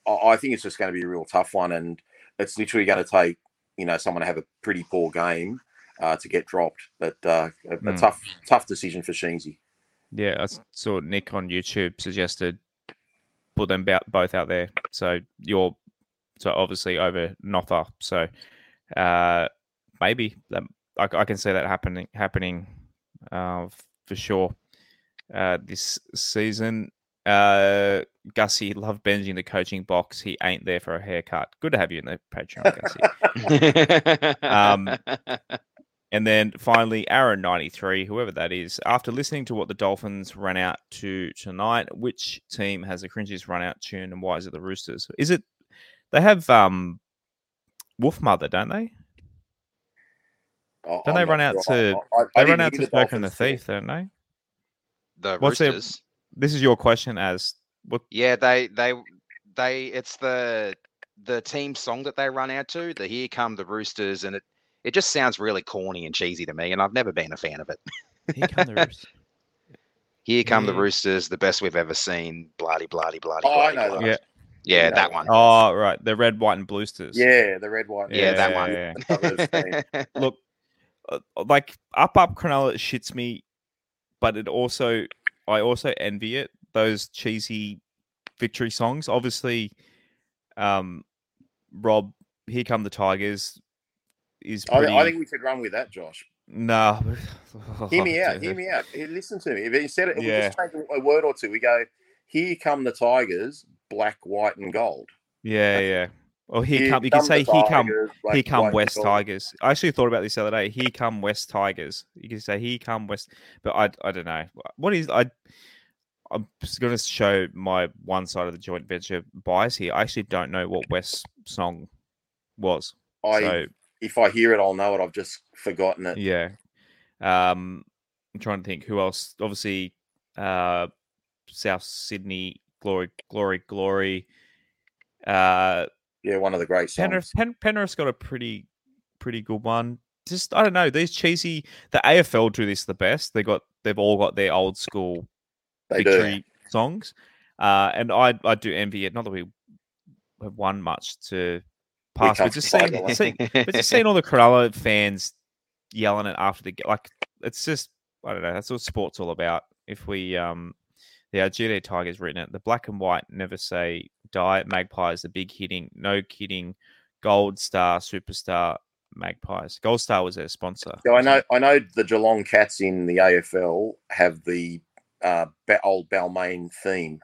I, think it's just going to be a real tough one, and it's literally going to take you know someone to have a pretty poor game uh, to get dropped. But uh, a, a Mm. tough tough decision for Sheensy. Yeah, I saw Nick on YouTube suggested put them both out there. So you're so obviously over Noffa. So uh, maybe that, I, I can see that happening happening uh, for sure uh, this season. Uh, Gussie, love Benji in the coaching box. He ain't there for a haircut. Good to have you in the Patreon, Gussie. Um, And then finally, Aaron93, whoever that is, after listening to what the Dolphins ran out to tonight, which team has the cringiest run out tune and why is it the Roosters? Is it they have um Wolfmother, don't they? Don't I'm they run out sure. to- I- I- I They run out to the Joker and the Thief, don't they? the What's their- Roosters. This is your question as what Yeah, they they they it's the the team song that they run out to, the Here Come the Roosters, and it it just sounds really corny and cheesy to me, and I've never been a fan of it. here come the Roosters. Here come the Roosters, the best we've ever seen, bloody bloody bloody. Oh, I bloody, know bloody. Yeah. Yeah, Yeah, that one. Oh right, the red, white, and blue sters. Yeah, the red white. Yeah, that one. yeah. Look, uh, like up up Cronulla shits me, but it also I also envy it those cheesy victory songs. Obviously, um, Rob, "Here Come the Tigers" is I, pretty. I think we could run with that, Josh. no. Hear me out. Hear me out. Listen to me. If instead of Yeah. we just change a word or two, we go, "Here come the Tigers, black, white, and gold." Yeah, yeah. Or here, Here come. You can say here come. Tigers, black, Here come West gold." Tigers. I actually thought about this the other day. Here come West Tigers. You can say here come West, but I I don't know what is I. I'm just going to show my one side of the joint venture bias here. I actually don't know what West song was. I, so if I hear it, I'll know it. I've just forgotten it. yeah, um, I'm trying to think who else. Obviously, uh, South Sydney, Glory, Glory, Glory. Uh, Yeah, one of the great songs. Penrith, Pen, Penrith's got a pretty, pretty good one. Just I don't know these cheesy. The AFL do this the best. They got they've all got their old school they do. victory songs, uh, and I I do envy it. Not that we have won much to pass, but just seeing, but just seeing all the Cronulla fans yelling it after the like it's just I don't know. That's what sport's all about. If we um yeah, GD Tigers written it. The black and white never say die. Magpies, the big hitting, no kidding. Gold Star, Superstar, Magpies. Gold Star was their sponsor. So I know, I know the Geelong Cats in the AFL have the uh, old Balmain theme,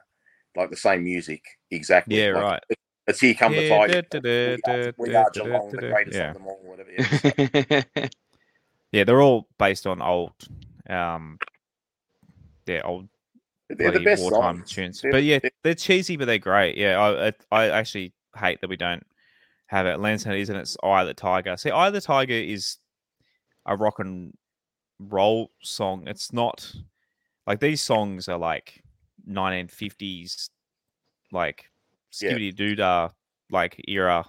like the same music exactly. Yeah, Like, right. It's here come the Yeah, Tigers. da, da, We are, we da, are da, Geelong, the greatest Yeah. of them all, whatever. Is. Yeah, they're all based on old um yeah, old They're the best wartime songs. tunes. They're- but yeah, they're- they're cheesy, but they're great. Yeah, I I, I actually hate that we don't have it. Lansdowne isn't it's Eye of the Tiger. See, Eye of the Tiger is a rock and roll song. It's not like these songs are like 1950s, like Yeah. skibbity doodah like era.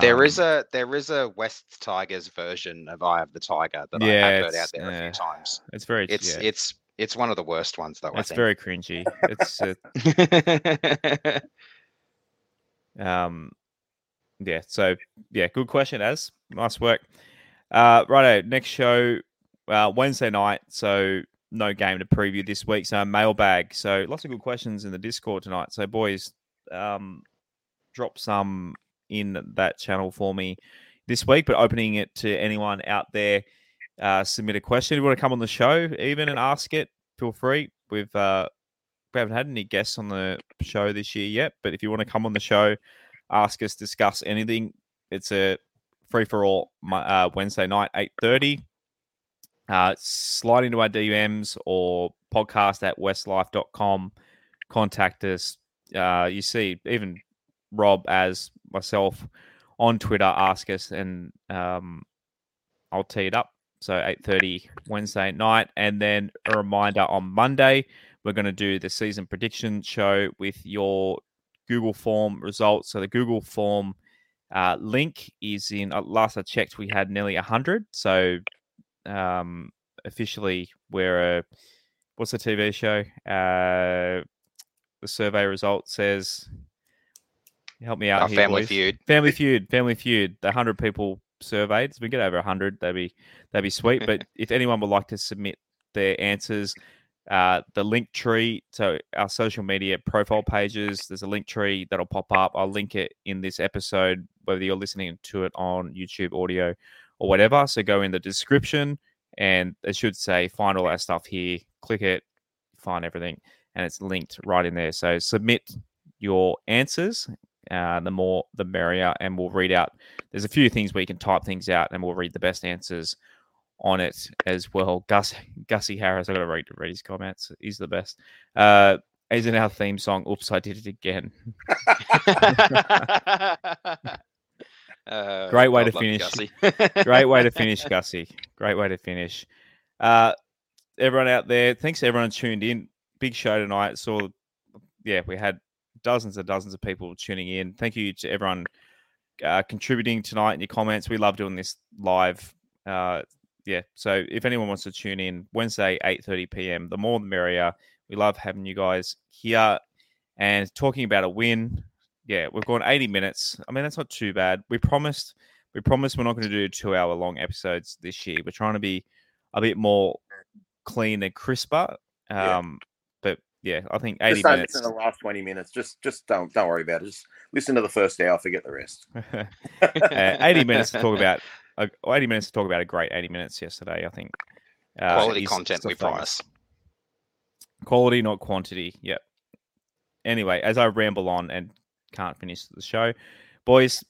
there is Um, a there is a West Tigers version of Eye of the Tiger that I have heard out there a few times. It's very It's yeah, it's it's one of the worst ones though. it's very cringy. It's uh. Um, yeah. So yeah, good question. As nice work. Uh, righto. Next show, uh, Wednesday night. So no game to preview this week. So mailbag. So lots of good questions in the Discord tonight. So boys, um, drop some in that channel for me this week. But opening it to anyone out there, uh, submit a question. If you want to come on the show, even and ask it, feel free. We've uh, we haven't had any guests on the show this year yet, but if you want to come on the show, ask us, discuss anything, it's a free for all uh, Wednesday night, eight thirty. Uh, slide into our DMs or podcast at westlife.com. Contact us. Uh, you see, even Rob as myself on Twitter, ask us, and um, I'll tee it up. So eight thirty Wednesday night, and then a reminder on Monday we're going to do the season prediction show with your Google form results. So the Google form uh, link is in. Uh, last I checked, we had nearly hundred. So um, officially, we're a what's the TV show? Uh, the survey result says. Help me out Our here, Family boys. Feud. Family Feud, Family Feud. The hundred people surveyed. So we get over hundred. That'd be that'd be sweet. But if anyone would like to submit their answers, uh, the link tree, so our social media profile pages, there's a link tree that'll pop up. I'll link it in this episode, whether you're listening to it on YouTube audio or whatever. So go in the description and it should say find all our stuff here. Click it, find everything, and it's linked right in there. So submit your answers. Uh, the more the merrier, and we'll read out. There's a few things where you can type things out, and we'll read the best answers on it as well. Gus Gussie Harris, I got to read read his comments. He's the best. Uh, is in our theme song. Oops, I did it again. Uh, Great way well to finish. Great way to finish, Gussie. Great way to finish. Uh, everyone out there, thanks everyone tuned in. Big show tonight. So, yeah, we had dozens and dozens of people tuning in. Thank you to everyone uh, contributing tonight in your comments. We love doing this live. Uh, yeah, so if anyone wants to tune in, Wednesday, 8.30 p.m., the more the merrier. We love having you guys here and talking about a win. Yeah, we've gone 80 minutes. I mean, that's not too bad. We promised we promised we're not going to do two hour long episodes this year. We're trying to be a bit more clean and crisper. Um, but yeah, I think 80 Just don't minutes. listen to the last twenty minutes. Just just don't don't worry about it. Just listen to the first hour. Forget the rest. uh, 80 minutes to talk about. Uh, 80 minutes to talk about a great 80 minutes yesterday. I think. Uh, Quality is content we still famous. promise. Quality, not quantity. Yep. Anyway, as I ramble on and can't finish the show, boys,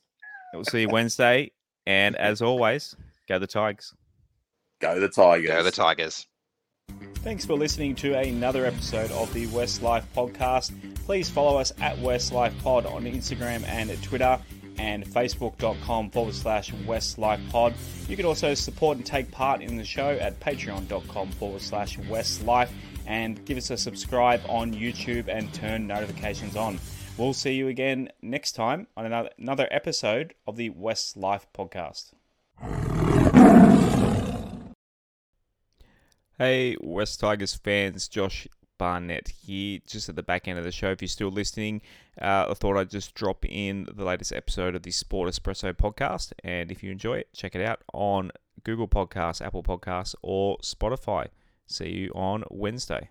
we'll see you Wednesday. And as always, go the Tigers. Go the Tigers. Go the Tigers. Thanks for listening to another episode of the West Life Podcast. Please follow us at West Life Pod on Instagram and Twitter and facebook.com forward slash West Life Pod. You can also support and take part in the show at patreon.com forward slash West Life and give us a subscribe on YouTube and turn notifications on. We'll see you again next time on another, another episode of the West Life Podcast. Hey, West Tigers fans, Josh Barnett here, just at the back end of the show. If you're still listening, uh, I thought I'd just drop in the latest episode of the Sport Espresso podcast. And if you enjoy it, check it out on Google Podcasts, Apple Podcasts, or Spotify. See you on Wednesday.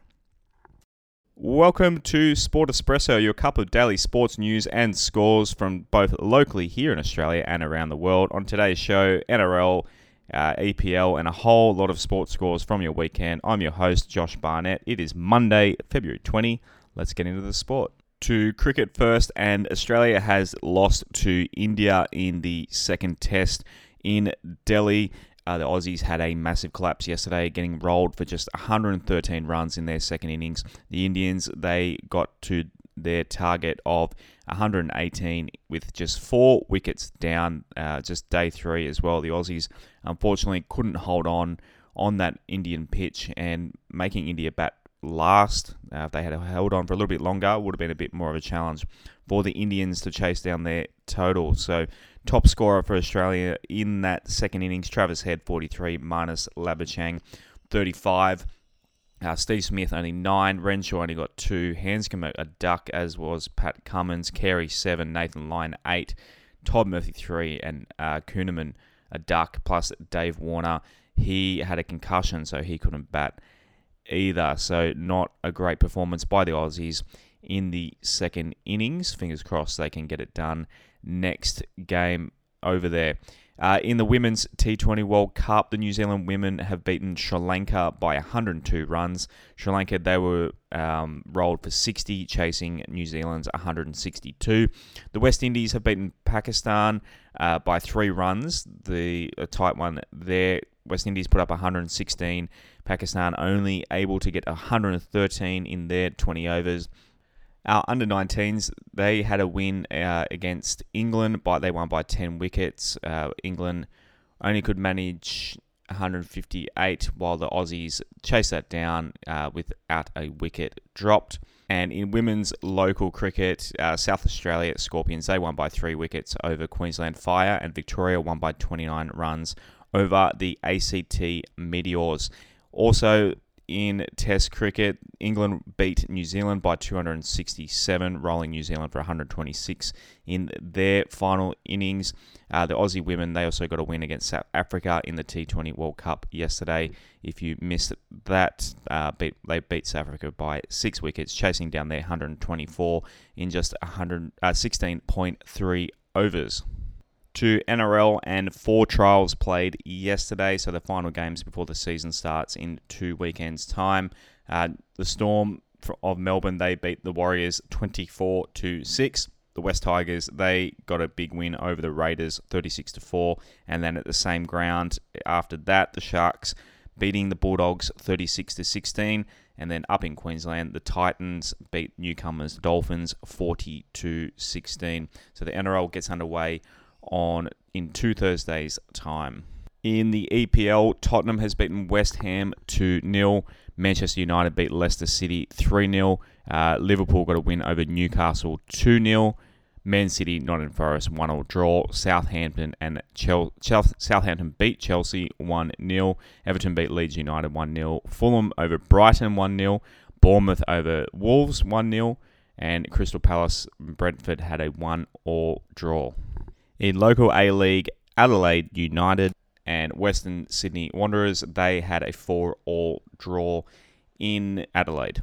Welcome to Sport Espresso, your cup of daily sports news and scores from both locally here in Australia and around the world. On today's show, NRL uh, EPL, and a whole lot of sports scores from your weekend. I'm your host, Josh Barnett. It is Monday, February 20. Let's get into the sport. To cricket first, and Australia has lost to India in the second test in Delhi. Uh, the Aussies had a massive collapse yesterday, getting rolled for just 113 runs in their second innings. The Indians, they got to their target of 118 with just four wickets down, uh, just day three as well. The Aussies unfortunately couldn't hold on on that Indian pitch and making India bat last. Uh, if they had held on for a little bit longer, would have been a bit more of a challenge for the Indians to chase down their total. So, top scorer for Australia in that second innings, Travis Head 43, Marnus Labuschagne 35. Uh, Steve Smith only nine. Renshaw only got two. Handscomb a duck, as was Pat Cummins. Carey seven. Nathan Lyon eight. Todd Murphy three. And uh, Kuhnemann a duck. Plus Dave Warner. He had a concussion, so he couldn't bat either. So not a great performance by the Aussies in the second innings. Fingers crossed they can get it done next game over there. Uh, in the Women's T20 World Cup, the New Zealand women have beaten Sri Lanka by 102 runs. Sri Lanka, they were um, rolled for 60, chasing New Zealand's 162. The West Indies have beaten Pakistan uh, by three runs. The tight one there. West Indies put up 116. Pakistan only able to get 113 in their 20 overs. Our under 19s, they had a win uh, against England, but they won by 10 wickets. Uh, England only could manage 158, while the Aussies chased that down uh, without a wicket dropped. And in women's local cricket, uh, South Australia Scorpions, they won by three wickets over Queensland Fire, and Victoria won by 29 runs over the ACT Meteors. Also, in Test cricket, England beat New Zealand by 267, rolling New Zealand for 126 in their final innings. Uh, the Aussie women, they also got a win against South Africa in the T20 World Cup yesterday. If you missed that, uh, beat, they beat South Africa by six wickets, chasing down their 124 in just 100, uh, 16.3 overs to NRL and four trials played yesterday. So the final games before the season starts in two weekends' time. Uh, the Storm of Melbourne they beat the Warriors 24 to six. The West Tigers they got a big win over the Raiders 36 to four, and then at the same ground after that the Sharks beating the Bulldogs 36 to 16. And then up in Queensland, the Titans beat newcomers Dolphins 40 to 16. So the NRL gets underway on in two Thursdays' time. In the EPL, Tottenham has beaten West Ham 2 0. Manchester United beat Leicester City 3 0. Uh, Liverpool got a win over Newcastle 2 0. Man City, Nottingham Forest 1 0 draw. Southampton and Chel- Chel- Southampton beat Chelsea 1 0. Everton beat Leeds United 1 0. Fulham over Brighton 1 0. Bournemouth over Wolves 1 0. And Crystal Palace Brentford had a 1 all draw. In local A League, Adelaide United and Western Sydney Wanderers, they had a 4 all draw in Adelaide.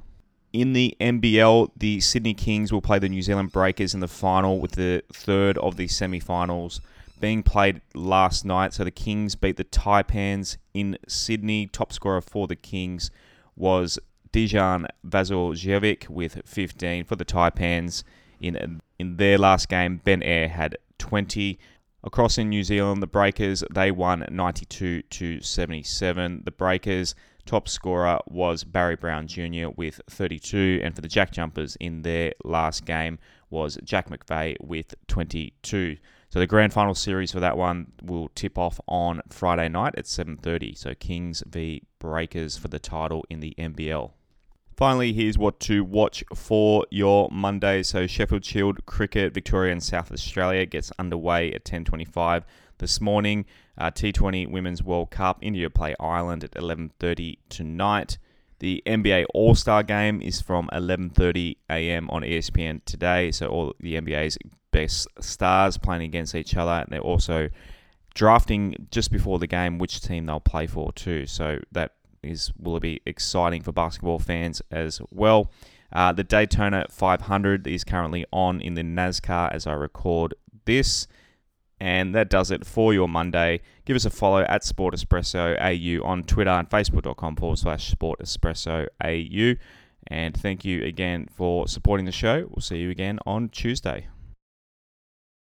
In the NBL, the Sydney Kings will play the New Zealand Breakers in the final with the third of the semi finals being played last night. So the Kings beat the Taipans in Sydney. Top scorer for the Kings was Dejan Vasiljevic with 15 for the Taipans. In, in their last game, Ben Ayre had 20. Across in New Zealand, the Breakers, they won 92 to 77. The Breakers Top scorer was Barry Brown Jr. with 32, and for the Jack Jumpers in their last game was Jack McVeigh with 22. So the grand final series for that one will tip off on Friday night at 7:30. So Kings v Breakers for the title in the NBL. Finally, here's what to watch for your Monday. So Sheffield Shield cricket, Victoria and South Australia gets underway at 10:25 this morning. Uh, T20 Women's World Cup, India play Ireland at 11:30 tonight. The NBA All Star Game is from 11:30 a.m. on ESPN today. So all the NBA's best stars playing against each other, and they're also drafting just before the game which team they'll play for too. So that is will it be exciting for basketball fans as well. Uh, the Daytona 500 is currently on in the NASCAR as I record this. And that does it for your Monday. Give us a follow at Sport Espresso AU on Twitter and Facebook.com forward slash Sport Espresso AU. And thank you again for supporting the show. We'll see you again on Tuesday.